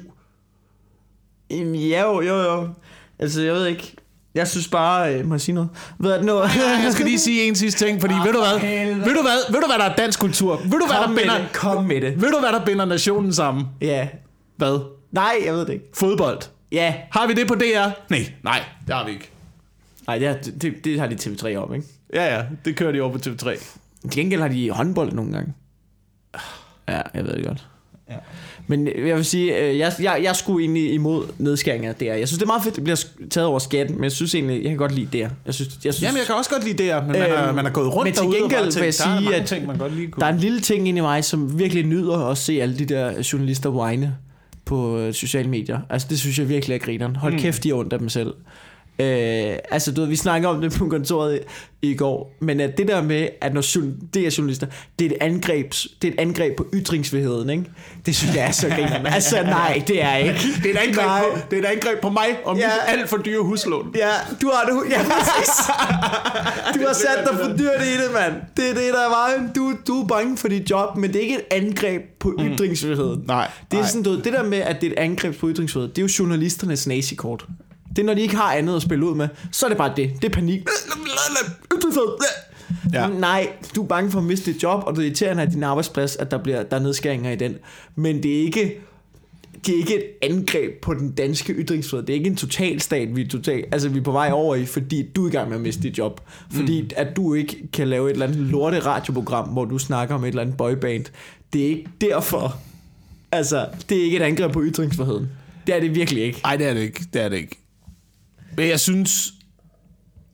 Jamen, ja, jo, jo, jo. Altså, jeg ved ikke. Jeg synes bare, øh, må jeg sige noget? Ved du noget? Jeg skal lige sige en sidste ting, fordi ved du hvad? helvede. Ved du hvad? Ved du hvad der er dansk kultur? Ved du hvad der Kom med binder? det, kom med det. Ved du hvad der binder nationen sammen? Ja. Hvad? Nej, jeg ved det ikke. Fodbold. Ja. Har vi det på DR? Nej, nej, det har vi ikke. Nej, det, det, det har de TV3 om, ikke? Ja, ja, det kører de over på TV3. Til gengæld har de håndbold nogle gange. Ja, jeg ved det godt. Ja. Men jeg vil sige, øh, jeg, jeg, jeg skulle egentlig imod nedskæringer der. Jeg synes, det er meget fedt, det bliver taget over skatten, men jeg synes egentlig, jeg kan godt lide det. Jeg synes, jeg synes, Jamen, jeg kan også godt lide DR, men man, er, Øhm, man er gået rundt men til gengæld vil jeg der er sige, at ting, man godt lige kunne. der er en lille ting inde i mig, som virkelig nyder at se alle de der journalister whine på øh, sociale medier. Altså, det synes jeg virkelig er grineren. Hold Mm. kæft, de er ondt af dem selv. Øh, altså, du ved, vi snakker om det på kontoret i, i går, men at det der med, at når det er journalister, det er et angreb, det er et angreb på ytringsfriheden, ikke? Det synes jeg er så grineren. Altså, nej, det er ikke. Det er, et angreb Nej. på, det er et angreb på mig og mit Ja. alt for dyre huslån. Ja, du har det. Ja, præcis. Du har sat dig for dyrt i det, mand. Det er det, der er vejen. Du, du er bange for dit job, men det er ikke et angreb på ytringsfriheden. Nej, Det er nej. sådan, du, det der med, at det er et angreb på ytringsfrihed, det er jo journalisternes nazikort. Det er, når de ikke har andet at spille ud med, så er det bare det. Det er panik. Ja. Nej, du er bange for at miste dit job, og det er irriterende af din arbejdsplads, at der, bliver, der er nedskæringer i den. Men det er ikke det er ikke et angreb på den danske ytringsfrihed. Det er ikke en totalstat, vi er, total, altså, vi er på vej over i, fordi du er i gang med at miste dit job. Fordi mm. at du ikke kan lave et eller andet lorte radioprogram, hvor du snakker om et eller andet boyband. Det er ikke derfor. Altså, det er ikke et angreb på ytringsfriheden. Det er det virkelig ikke. Nej, det er det ikke. Det er det ikke. Men jeg synes,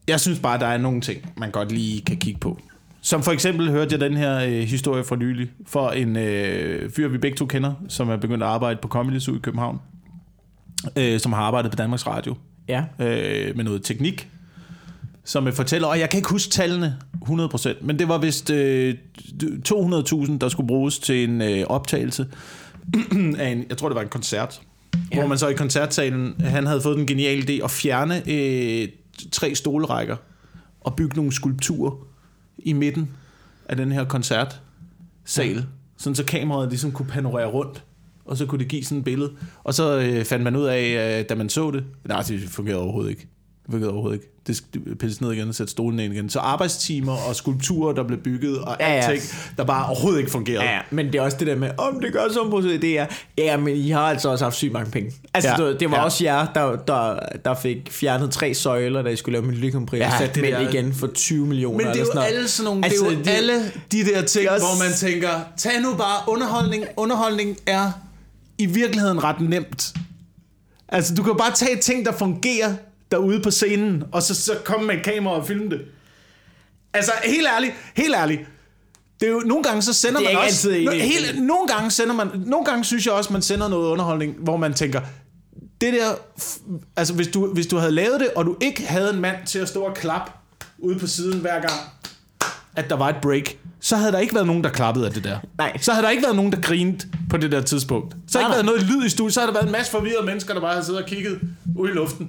jeg synes bare, der er nogle ting, man godt lige kan kigge på. Som for eksempel hørte jeg den her øh, historie fra nylig for en øh, fyr, vi begge to kender, som er begyndt at arbejde på Comedy Zoo i København, øh, som har arbejdet på Danmarks Radio Ja. øh, med noget teknik, som øh, fortæller, og jeg kan ikke huske tallene 100%, men det var vist øh, 200.000, der skulle bruges til en øh, optagelse af en, jeg tror det var en koncert, ja. Hvor man så i koncertsalen, han havde fået den geniale idé at fjerne øh, tre stolerækker og bygge nogle skulpturer i midten af den her koncertsal, ja. sådan så kameraet ligesom kunne panorere rundt, og så kunne det give sådan et billede. Og så øh, fandt man ud af, øh, da man så det, nej, det fungerede overhovedet ikke. Det fungerede overhovedet ikke. Det sk- pilles ned igen og sætte stolen ind igen. Så arbejdstimer og skulpturer, der blev bygget, og Ja, ja. alting, der bare overhovedet ikke fungerede. Ja, men det er også det der med, om det gør sådan på det er, ja, men I har altså også haft sygt mange penge. Altså, Ja, ja, det var ja. ja. også jer, der, der, der fik fjernet tre søjler, da I skulle lave Miljøkompris, Ja, ja, sat det dem der- igen for 20 millioner. Men det er jo sådan alle sådan nogle, Altså, det er jo det- alle de der ting, også- hvor man tænker, tag nu bare underholdning. Underholdning er i virkeligheden ret nemt. Altså, du kan bare tage ting, der fungerer derude på scenen, og så, så komme med et kamera og filme det. Altså, helt ærligt, helt ærligt. Det er jo, nogle gange så sender er man også... altid hele, nogle gange sender man... Nogle gange synes jeg også, man sender noget underholdning, hvor man tænker, det der... Altså, hvis du, hvis du havde lavet det, og du ikke havde en mand til at stå og klappe ude på siden hver gang, at der var et break, så havde der ikke været nogen, der klappede af det der. Nej. Så havde der ikke været nogen, der grinede på det der tidspunkt. Så havde Nej, ikke været noget lyd i studiet, så havde der været en masse forvirrede mennesker, der bare havde siddet og kigget ud i luften.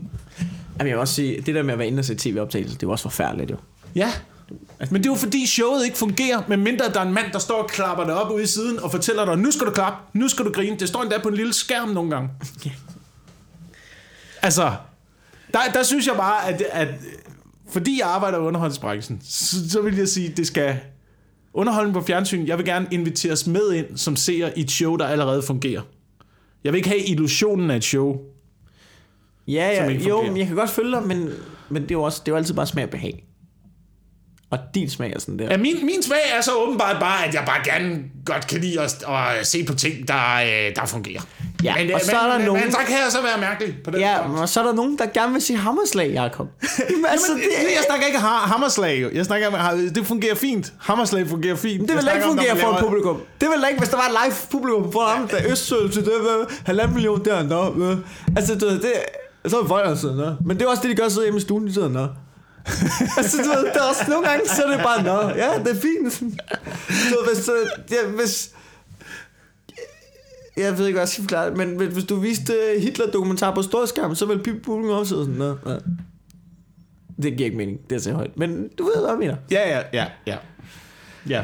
Jamen, jeg vil også sige, det der med at være inde og se tv-optagelse, det er jo også forfærdeligt jo. Ja. Men det er jo fordi showet ikke fungerer, medmindre der er en mand, der står og klapper det op ude i siden og fortæller dig, nu skal du klappe, nu skal du grine. Det står endda på en lille skærm nogle gange. Altså, der, der synes jeg bare, at, at fordi jeg arbejder i underholdningsbranchen, så, så vil jeg sige, at det skal underholdning på fjernsyn. Jeg vil gerne inviteres med ind som seer i et show, der allerede fungerer. Jeg vil ikke have illusionen af et show. Ja, Som ja ikke jo, men jeg kan godt følge dig, men, men det er jo også det er jo altid bare smag og behag. Og din smag er sådan der. Ja, min, min smag er så åbenbart bare, at jeg bare gerne godt kan lide at, at se på ting, der, øh, der fungerer. Ja, men, og øh, så er der men, nogen- Men så kan jeg så være mærkelig på den Ja, front. og så er der nogen, der gerne vil sige hammerslag, Jacob. Jamen, altså, Jamen, det, det, jeg snakker ikke ha- hammerslag. Jeg snakker om, det fungerer fint. Hammerslag fungerer fint. det vil ikke fungere for et publikum. Det vil ikke, hvis der var et live publikum for ham, der Østsøl til det, halvanden million der, hvad. Altså, du ved, det, så er folk altså, nå. Men det er også det, de gør, sidder hjemme i stuen, de sidder, nå. altså, du ved, der er også nogle gange, så er det bare, nå, ja, det er fint. ved, hvis, ja, hvis, jeg ved ikke, hvad jeg skal forklare det, men hvis- du viste Hitler-dokumentar på storskærm, så vil publikum også sidde sådan, nå, ja. Det giver ikke mening, det er så højt. Men du ved, hvad jeg mener. Ja, ja, ja, ja. Ja.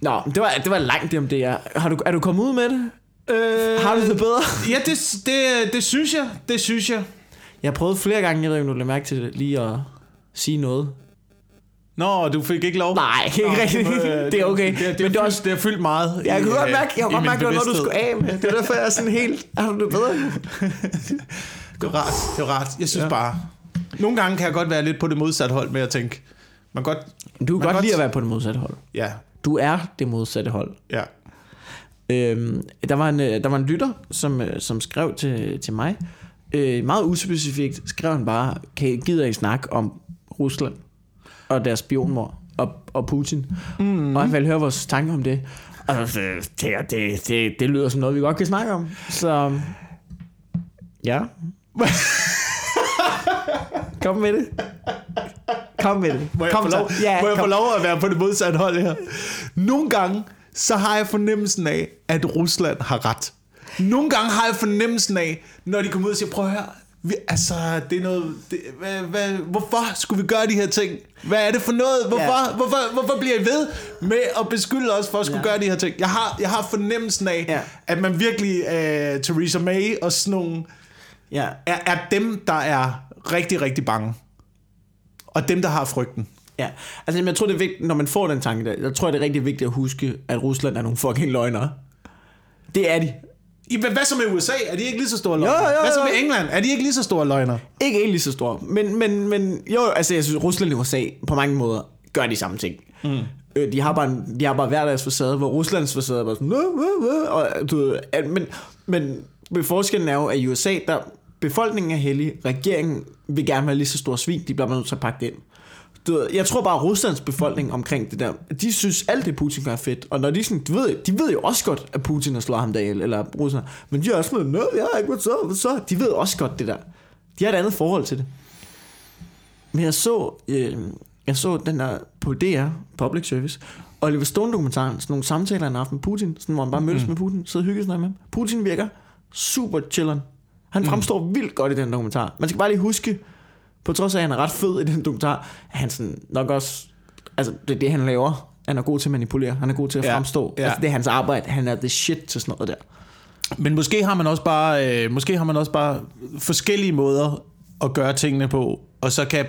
Nå, det var, det var langt det om det er. Har du, er du kommet ud med det? Øh, Har du det bedre? Ja, det, det, det synes jeg. Det synes jeg. Jeg prøvet flere gange, jeg ved ikke, om du lader mærke til det, lige at sige noget. Nå, du fik ikke lov? Nej, ikke Nå, rigtigt. øh, Det er okay. Det, det, det, Men det er er også- det har fyldt meget Jeg kunne godt øh, mærke, jeg kunne godt mærke, det var noget, du skulle af med. Det er derfor, jeg er sådan helt... Har du det bedre? Det var rart. Det var rart. Jeg synes Ja. bare... Nogle gange kan jeg godt være lidt på det modsatte hold med at tænke... Man godt... Du kan godt godt- lide at være på det modsatte hold. Ja, Du er det modsatte hold. ja. Øhm, der, var en, øh, der var en lytter, som, som skrev til, til mig. Øh, meget uspecifikt skrev han bare, kan, gider I snakke om Rusland og deres spionmor og, og Putin? Mm. Og han ville høre vores tanker om det. Og øh, det, det, det, det lyder som noget, vi godt kan snakke om. Så ja. Kom med det. Kom med det. Må jeg, kom få lov, Ja, må jeg få kom. lov at være på det modsatte hold her? Nogle gange, så har jeg fornemmelsen af, at Rusland har ret. Nogle gange har jeg fornemmelsen af, når de kommer ud og siger, prøv at høre, vi, altså, det er noget, det, hvad, hvad, hvorfor skulle vi gøre de her ting? Hvad er det for noget? Hvorfor, Ja. hvorfor, hvorfor bliver I ved med at beskylde os for at skulle Ja. gøre de her ting? Jeg har, jeg har fornemmelsen af, Ja. at man virkelig, uh, Theresa May og sådan nogle, Ja. er, er dem, der er rigtig, rigtig bange. Og dem, der har frygten. Ja, altså jeg tror det er vigtigt, når man får den tanke der, jeg tror det er rigtig vigtigt at huske, at Rusland er nogle fucking løgnere. Det er de. I, hvad, så med USA? Er de ikke lige så store løgner? Jo, jo, Hvad så jo. med England? Er de ikke lige så store løgner? Ikke egentlig så store, men, men, men jo, altså jeg synes, Rusland og USA på mange måder gør de samme ting. Mm. Øh, de, har bare, en- de har bare hver deres facade, hvor Ruslands facade er bare sådan, "Nå, nå, nå," og, du ved, at, men, men, forskellen er jo, at i USA, der befolkningen er heldig, regeringen vil gerne være lige så stor svin, de bliver bare nødt til at pakke det ind. Du ved, jeg tror bare, at Ruslands befolkning omkring det der, de synes alt det Putin gør er fedt. Og når de sådan, de ved, de ved jo også godt, at Putin har slået ham ihjel, eller Rusland. Men de er også sådan, nej, jeg har ikke, så, så? De ved også godt det der. De har et andet forhold til det. Men jeg så, øh, jeg så den der på DR, Public Service, Oliver Stone dokumentaren, sådan nogle samtaler, han har haft med Putin, sådan, hvor han bare mødtes mm. med Putin, sidder og hygger med ham. Putin virker super chilleren. Han fremstår vildt godt i den dokumentar. Man skal bare lige huske, på trods af, at han er ret fed i den dokumentar, er han sådan nok også, altså det er det, han laver. Han er god til at manipulere, han er god til at Ja, fremstå. ja. Altså det er hans arbejde, han er the shit til sådan noget der. Men måske har man også bare, øh, måske har man også bare forskellige måder at gøre tingene på, og så kan,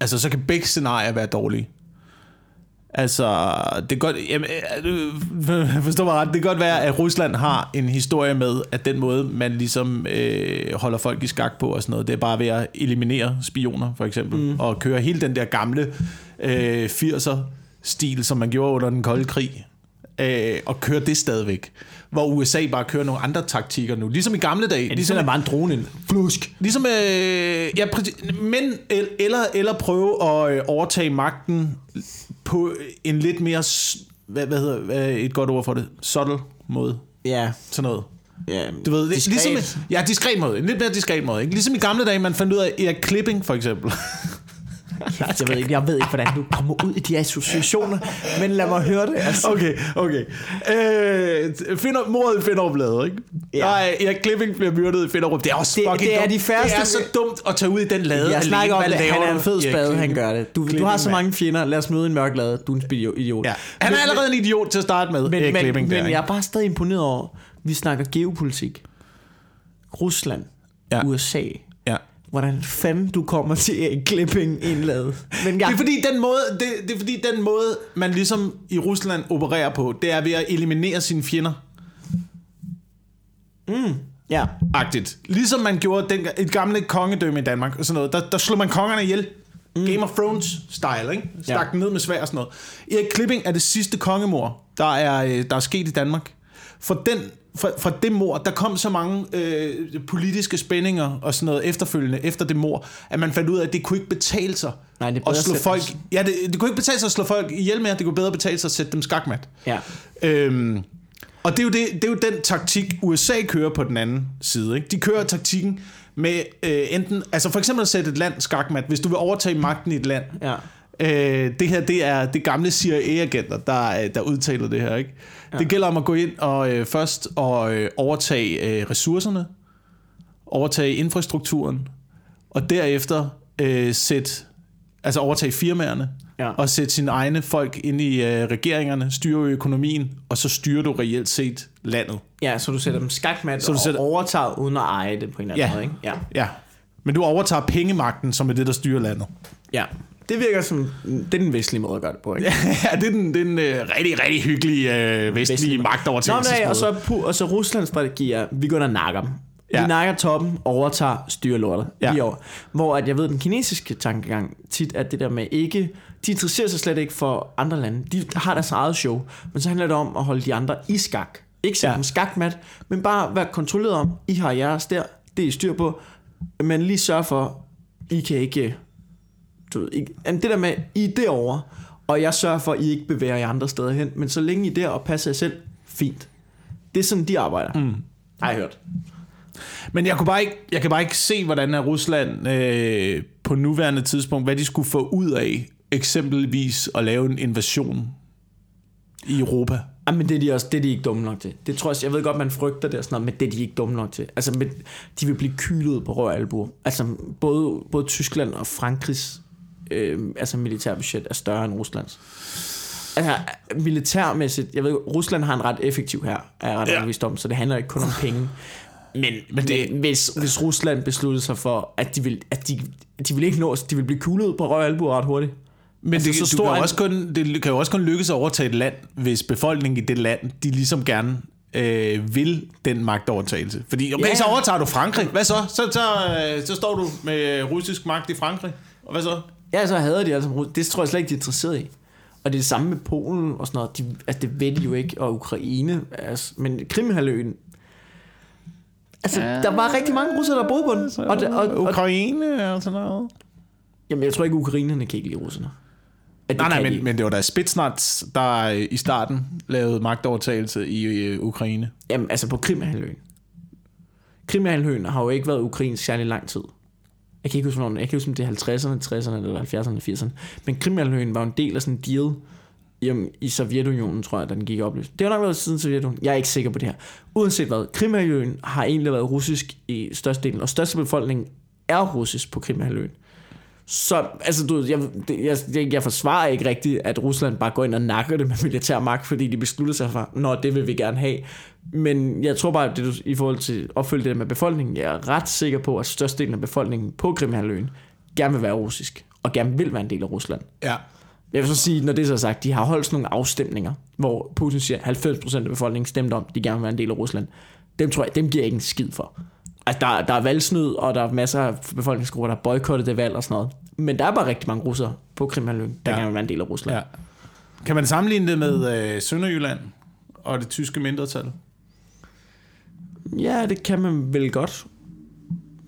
altså, så kan begge scenarier være dårlige. Altså, det kan godt, jamen, øh, forstår mig ret, det kan godt være, at Rusland har en historie med, at den måde, man ligesom øh, holder folk i skak på og sådan noget, det er bare ved at eliminere spioner, for eksempel, mm. og køre hele den der gamle øh, 80'er-stil, som man gjorde under den kolde krig, øh, og køre det stadigvæk. Hvor USA bare kører nogle andre taktikker nu. Ligesom i gamle dage. Ja, ligesom, bare en drone ind. Flusk. Ligesom, øh, ja, men el- eller, eller prøve at øh, overtage magten på en lidt mere, hvad, hvad hedder hvad et godt ord for det, subtle måde. Ja, Sådan noget. ja. Du ved, det, Diskret. ligesom, ja, diskret måde. En lidt mere diskret måde. Ikke? Ligesom i gamle dage, man fandt ud af Erik Klipping, for eksempel. Jeg ved, ikke, jeg ved ikke, hvordan du kommer ud i de associationer, men lad mig høre det. Altså. Okay, okay. Øh, finder, mordet i Finderup ikke? Ja. Nej, Erik Klipping bliver myrdet i Finderup. Det er også Det- fucking det er dumt. de færreste- Det er så dumt at tage ud i den lade. Jeg snakker om det. Han er en fed spade, han gør det. Du, du har så mange fjender. Lad os møde en mørk lade. Du er en idiot. idiot. Ja. Han er allerede en idiot til at starte med, Men, Erik men, Klipping. men der, jeg er bare stadig imponeret over, vi snakker geopolitik. Rusland, Ja. USA. Hvordan fanden du kommer til et clipping indladet. Men ja, Det er fordi den måde, det, det er fordi den måde, man ligesom i Rusland opererer på, det er ved at eliminere sine fjender. ja. Agtigt. Ligesom man gjorde den, et gamle kongedømme i Danmark og sådan noget. Der, der slog man kongerne ihjel. Mm. Game of Thrones style, ikke? Stak Ja. ned med svær og sådan noget. Erik Klipping er det sidste kongemor, der er, øh, der er sket i Danmark. For den, fra, fra det mor, der kom så mange øh, politiske spændinger og sådan noget efterfølgende efter det mor, at man fandt ud af, at det kunne ikke betale sig Nej, det at slå folk. Ja, det, det kunne ikke betale sig at slå folk ihjel med, det kunne bedre betale sig at sætte dem skakmat. Ja. Øhm, og det er, jo det, det er jo den taktik, USA kører på den anden side. Ikke? De kører taktikken med øh, enten, altså for eksempel at sætte et land skakmat, hvis du vil overtage magten i et land. Ja. Øh, det her, det er det gamle CIA-agenter, der, øh, der udtaler det her. Ikke? Ja. Det gælder om at gå ind og øh, først og øh, overtage øh, ressourcerne, overtage infrastrukturen, og derefter øh, sætte, altså overtage firmaerne, Ja. og sætte sine egne folk ind i øh, regeringerne, styre økonomien, og så styrer du reelt set landet. Ja, så du sætter dem skakmat Så du og sætter- overtager uden at eje det på en eller anden Ja. måde, ikke? Ja. Ja, men du overtager pengemagten, som er det, der styrer landet. ja. Det virker som, det er den vestlige måde at gøre det på, ikke? ja, det er den, det er den øh, rigtig, rigtig hyggelige øh, vestlige Vestlige- Nå, magtovertagelse. nej, og så, og så Ruslands strategi er, vi går ind og nakker dem. Ja. Vi nakker toppen, overtager, styrer lortet. Ja. Over. Hvor at jeg ved, den kinesiske tankegang tit er det der med ikke... De interesserer sig slet ikke for andre lande. De har deres eget show. Men så handler det om at holde de andre i skak. Ikke sætte ja. Dem skakmat, men bare være kontrolleret om, I har jeres der, det er I styr på. Men lige sørge for, I kan ikke... Du ved, ikke, jamen, det der med, I er derovre, og jeg sørger for, at I ikke bevæger jer andre steder hen. Men så længe I er der og passer jer selv, fint. Det er sådan, de arbejder. Mm. Har jeg hørt. Men jeg, kunne bare ikke, jeg kan bare ikke se, hvordan er Rusland øh, på nuværende tidspunkt, hvad de skulle få ud af eksempelvis at lave en invasion i Europa. Ej, men det er, de også, det er de ikke dumme nok til. Det tror jeg, jeg ved godt, man frygter det og sådan noget, men det er de ikke dumme nok til. Altså, men, de vil blive kylet på rør albuer. Altså, både, både Tyskland og Frankrigs øh, altså militærbudget er større end Ruslands. Altså, militærmæssigt, jeg ved, Rusland har en ret effektiv her, er jeg ret Ja. overbevist om, så det handler ikke kun om penge. Men, men det, hvis, hvis Rusland besluttede sig for, at de vil, at de, de vil ikke nå, de vil blive kulet på rør og albuer ret hurtigt. Men Altså, det, så så stor du kan en- også kun, det kan jo også kun lykkes at overtage et land, hvis befolkningen i det land, de ligesom gerne øh, vil den magtovertagelse. Fordi okay, Ja. så overtager du Frankrig. Hvad så? Så, så, øh, så står du med russisk magt i Frankrig. Og hvad så? Ja, så hader de altså Det tror jeg slet ikke, de er interesseret i. Og det er det samme med Polen og sådan noget. De, altså, det ved de jo ikke. Og Ukraine. Altså, men Krimhaløen... Altså, ja. der var rigtig mange russere, der boede på den. Og, og, og, Ukraine og sådan noget. jamen, jeg tror ikke, ukrainerne kan ikke lide russerne. At Nej, nej, de men, men det var da Spitsnaz, der øh, i starten lavede magtovertagelse i øh, Ukraine. Jamen, altså på Krimhaløen. Krimhaløen har jo ikke været ukrainsk særlig lang tid. Jeg kan ikke huske, hvornår, jeg kan huske, om det er 50'erne, 60'erne eller 70'erne, 80'erne. Men Krimhalvøen var en del af sådan en deal jamen, i Sovjetunionen, tror jeg, da den gik i opløsning. Det har nok været siden Sovjetunionen. Jeg er ikke sikker på det her. Uanset hvad, Krimhalvøen har egentlig været russisk i størstedelen, og største befolkning er russisk på Krimhalvøen. Så, altså, du jeg, jeg, jeg, jeg forsvarer ikke rigtigt, at Rusland bare går ind og nakker det med militær magt, fordi de beslutter sig for, nå, det vil vi gerne have. Men jeg tror bare, at det, du, i forhold til at opfylde det med befolkningen, jeg er ret sikker på, at størstedelen af befolkningen på Krimhaløen gerne vil være russisk, og gerne vil være en del af Rusland. Ja. Jeg vil så sige, når det så er sagt, de har holdt sådan nogle afstemninger, hvor Putin siger, at 90% af befolkningen stemte om, de gerne vil være en del af Rusland. Dem tror jeg, dem giver jeg ikke en skid for. Altså, der, der er valgsnyd, og der er masser af befolkningsgrupper, der boykotter det valg og sådan noget. Men der er bare rigtig mange russere på Krimhaløen, der Ja. gerne vil være en del af Rusland. ja. Kan man sammenligne det med øh, Sønderjylland og det tyske mindretal? Ja. det kan man vel godt.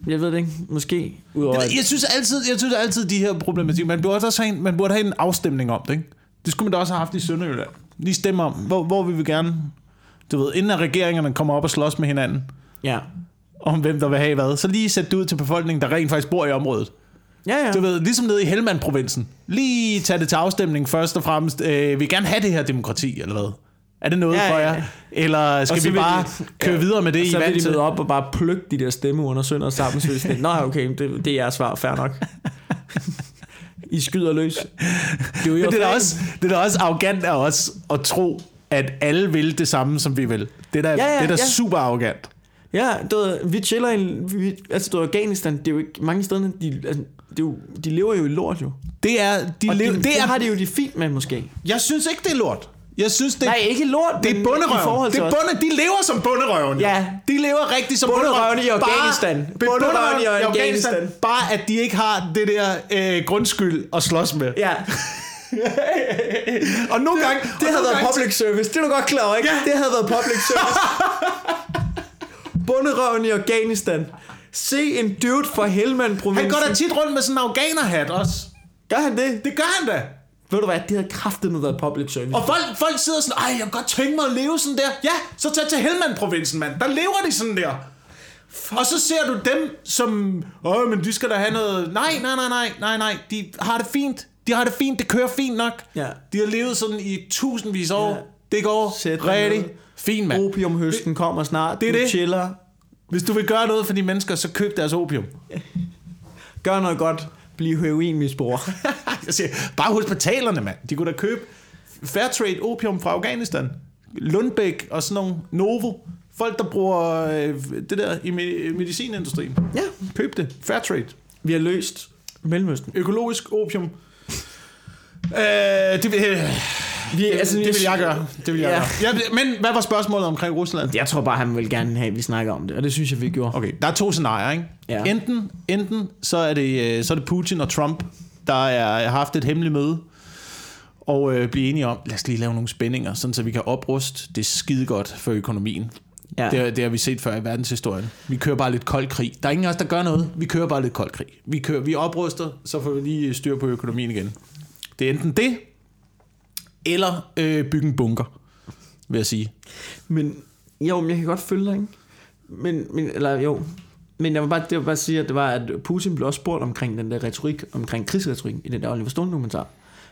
Jeg ved det ikke. Måske. Udover, Jeg, jeg synes altid, jeg synes altid de her problematikker, man burde også have en, man burde have en afstemning om det, ikke? Det skulle man da også have haft i Sønderjylland. Lige stemme om, hvor, hvor vi vil gerne, du ved, inden at regeringerne kommer op og slås med hinanden, ja. Om hvem der vil have hvad, så lige sætte det ud til befolkningen, der rent faktisk bor i området. Ja, ja. Du ved, ligesom nede i Helmand-provinsen. Lige tage det til afstemning først og fremmest. Øh, vi gerne have det her demokrati, eller hvad? Er det noget Ja, ja, for ja, jer? ja. Eller skal vi vil bare de- køre ja. videre med det, I så vil de møde op og bare plukke de der stemme under sønder sammen. Så det sådan, Nå, okay, det, det er jeres svar, fair nok. I skyder løs. Det er Men det er, da også, det er da også arrogant af os at tro, at alle vil det samme, som vi vil. Det er da, Ja, ja, det er da ja. super arrogant. Ja, du ved, vi chiller i, vi, altså du ved, Afghanistan, det er jo ikke, mange steder, de, altså, det er jo, de lever jo i lort jo. Det er, de lever, det, det det er, har de jo det fint med måske. jeg synes ikke, det er lort. Jeg synes, det, Nej, ikke lort, det er bunderøven. Det er bunde, de lever som bunderøven. jo. Ja. De lever rigtig som Bunderøven i Afghanistan. bunderøven i Afghanistan. Bare at de ikke har det der øh, grundskyld at slås med. Ja, Og nogle gange... det og havde været public service. Det er du godt klar over, ikke? Ja. Det havde været public service. Bunderøven i Afghanistan. Se en dude fra Helmand-provinsen. Han går da tit rundt med sådan en afghanerhat også. Gør han det? Det gør han da. Ved du hvad, det havde kraftet nu været public service. Og folk, folk sidder sådan, ej, jeg kan godt tænke mig at leve sådan der. Ja, så tag til Helmand-provinsen, mand. Der lever de sådan der. Og så ser du dem, som, åh, men de skal da have noget. Nej, nej, nej, nej, nej, nej. De har det fint. De har det fint. Det kører fint nok. Ja. De har levet sådan i tusindvis af år. Ja. Det går Sæt rigtig. Fint, mand. Opiumhøsten kommer snart. det er det. chiller. Hvis du vil gøre noget for de mennesker, så køb deres opium. Gør noget godt. Bliv heroinmisbruger. Jeg siger, bare hospitalerne, mand. De kunne da købe Fairtrade opium fra Afghanistan. Lundbæk og sådan nogle Novo. Folk, der bruger øh, det der i me- medicinindustrien. ja. Køb det. Fairtrade. Vi har løst Mellemøsten. Økologisk opium. Øh, det, øh, Vi, det, det vil jeg gøre. Det vil jeg Ja. gøre. Ja, men hvad var spørgsmålet omkring Rusland? Jeg tror bare, han vil gerne have, at vi snakker om det, og det synes jeg, vi gjorde. Okay, der er to scenarier, ikke? Ja. Enten, enten så, er det, øh, så er det Putin og Trump, der er, har haft et hemmeligt møde, og øh, blive enige om, lad os lige lave nogle spændinger, sådan så vi kan opruste. Det skide godt for økonomien. Ja. Det, det har vi set før i verdenshistorien. Vi kører bare lidt kold krig. Der er ingen af os, der gør noget. Vi kører bare lidt kold krig. Vi, kører, vi opruster, så får vi lige styr på økonomien igen. Det er enten det, eller øh, bygge en bunker, vil jeg sige. Men jo, men jeg kan godt følge dig, ikke? Men, men, eller jo. Men jeg vil bare, det vil bare sige, at det var, at Putin blev også spurgt omkring den der retorik, omkring krigsretorik i den der Oliver Stone dokumentar.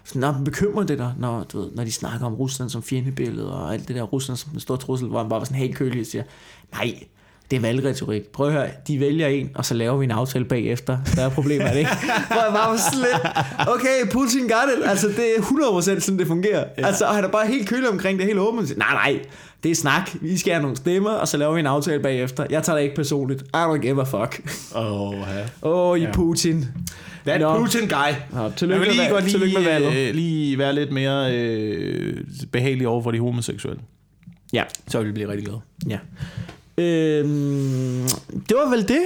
Så når bekymrer det dig, når, du ved, når de snakker om Rusland som fjendebillede, og alt det der Rusland som en stor trussel, hvor han bare var sådan helt kølig og siger, nej, det er valgretorik. Prøv at høre, de vælger en, og så laver vi en aftale bagefter. Der er problemer, er det ikke? Hvor jeg bare var sådan lidt, okay, Putin got it. Altså, det er 100% sådan, det fungerer. Ja. Altså, og han er bare helt kølig omkring det, helt siger, Nej, nej, det er snak. Vi skal have nogle stemmer, og så laver vi en aftale bagefter. Jeg tager det ikke personligt. I don't give a fuck. Åh, ja. Åh, oh, I Ja. Putin. That Nå. Putin guy. Nå, tillykke Jeg vil med lige valg- godt tillykke med valget. lige, øh, lige være lidt mere øh, behagelig over for de homoseksuelle. Ja. Så vil vi blive rigtig glade. ja. Øhm, det var vel det.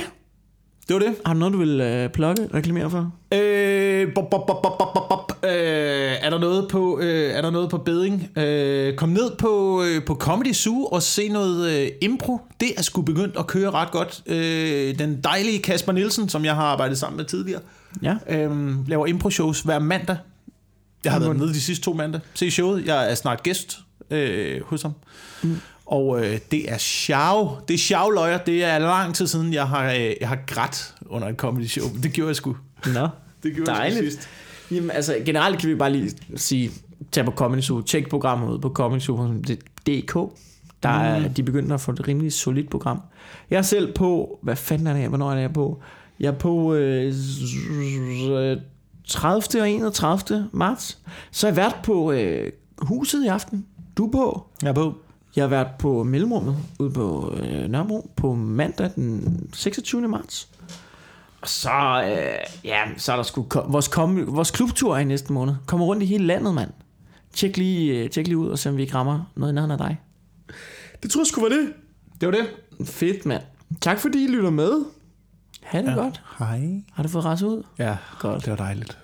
Det var det. Har du noget, du vil øh, plukke, reklamere for? Øh, bop, bop, bop, bop, bop, bop. Øh, er der noget på øh, er der noget på beding? Øh, kom ned på øh, på Comedy Zoo og se noget øh, impro. Det er sgu begyndt at køre ret godt. Øh, den dejlige Kasper Nielsen, som jeg har arbejdet sammen med tidligere, Ja. øh, laver impro shows hver mandag. Jeg har været nede de sidste to mandag. Se showet. Jeg er snart gæst øh, hos ham. Mm. Og øh, det er sjov. Det er sjovløjer. Det er lang tid siden, jeg har, øh, jeg har grædt under et comedy show. Det gjorde jeg sgu. Nå. Det gjorde jeg Dejligt. sgu sidst. Jamen, altså, generelt kan vi bare lige sige, tag på Comedy Zoo, tjek programmet ud på comedysoo.dk. Der er, mm. de begynder at få et rimelig solidt program. Jeg er selv på, hvad fanden er det hvornår er det jeg er på? Jeg er på øh, 30. og 31. marts. Så er jeg været på øh, huset i aften. Du er på. Jeg er på. Jeg har været på Mellemrummet ude på øh, Nørrebro på mandag den 26. marts. Og så, øh, ja, så er der sgu kom, vores, kom, vores klubtur er i næste måned. Kommer rundt i hele landet, mand. Tjek lige, øh, tjek lige ud og se, om vi ikke rammer noget i nærheden af dig. Det tror jeg sgu var det. Det var det. Fedt, mand. Tak fordi I lytter med. Ha' det ja. godt. Hej. Har du fået rejse ud? Ja, Godt. det var dejligt.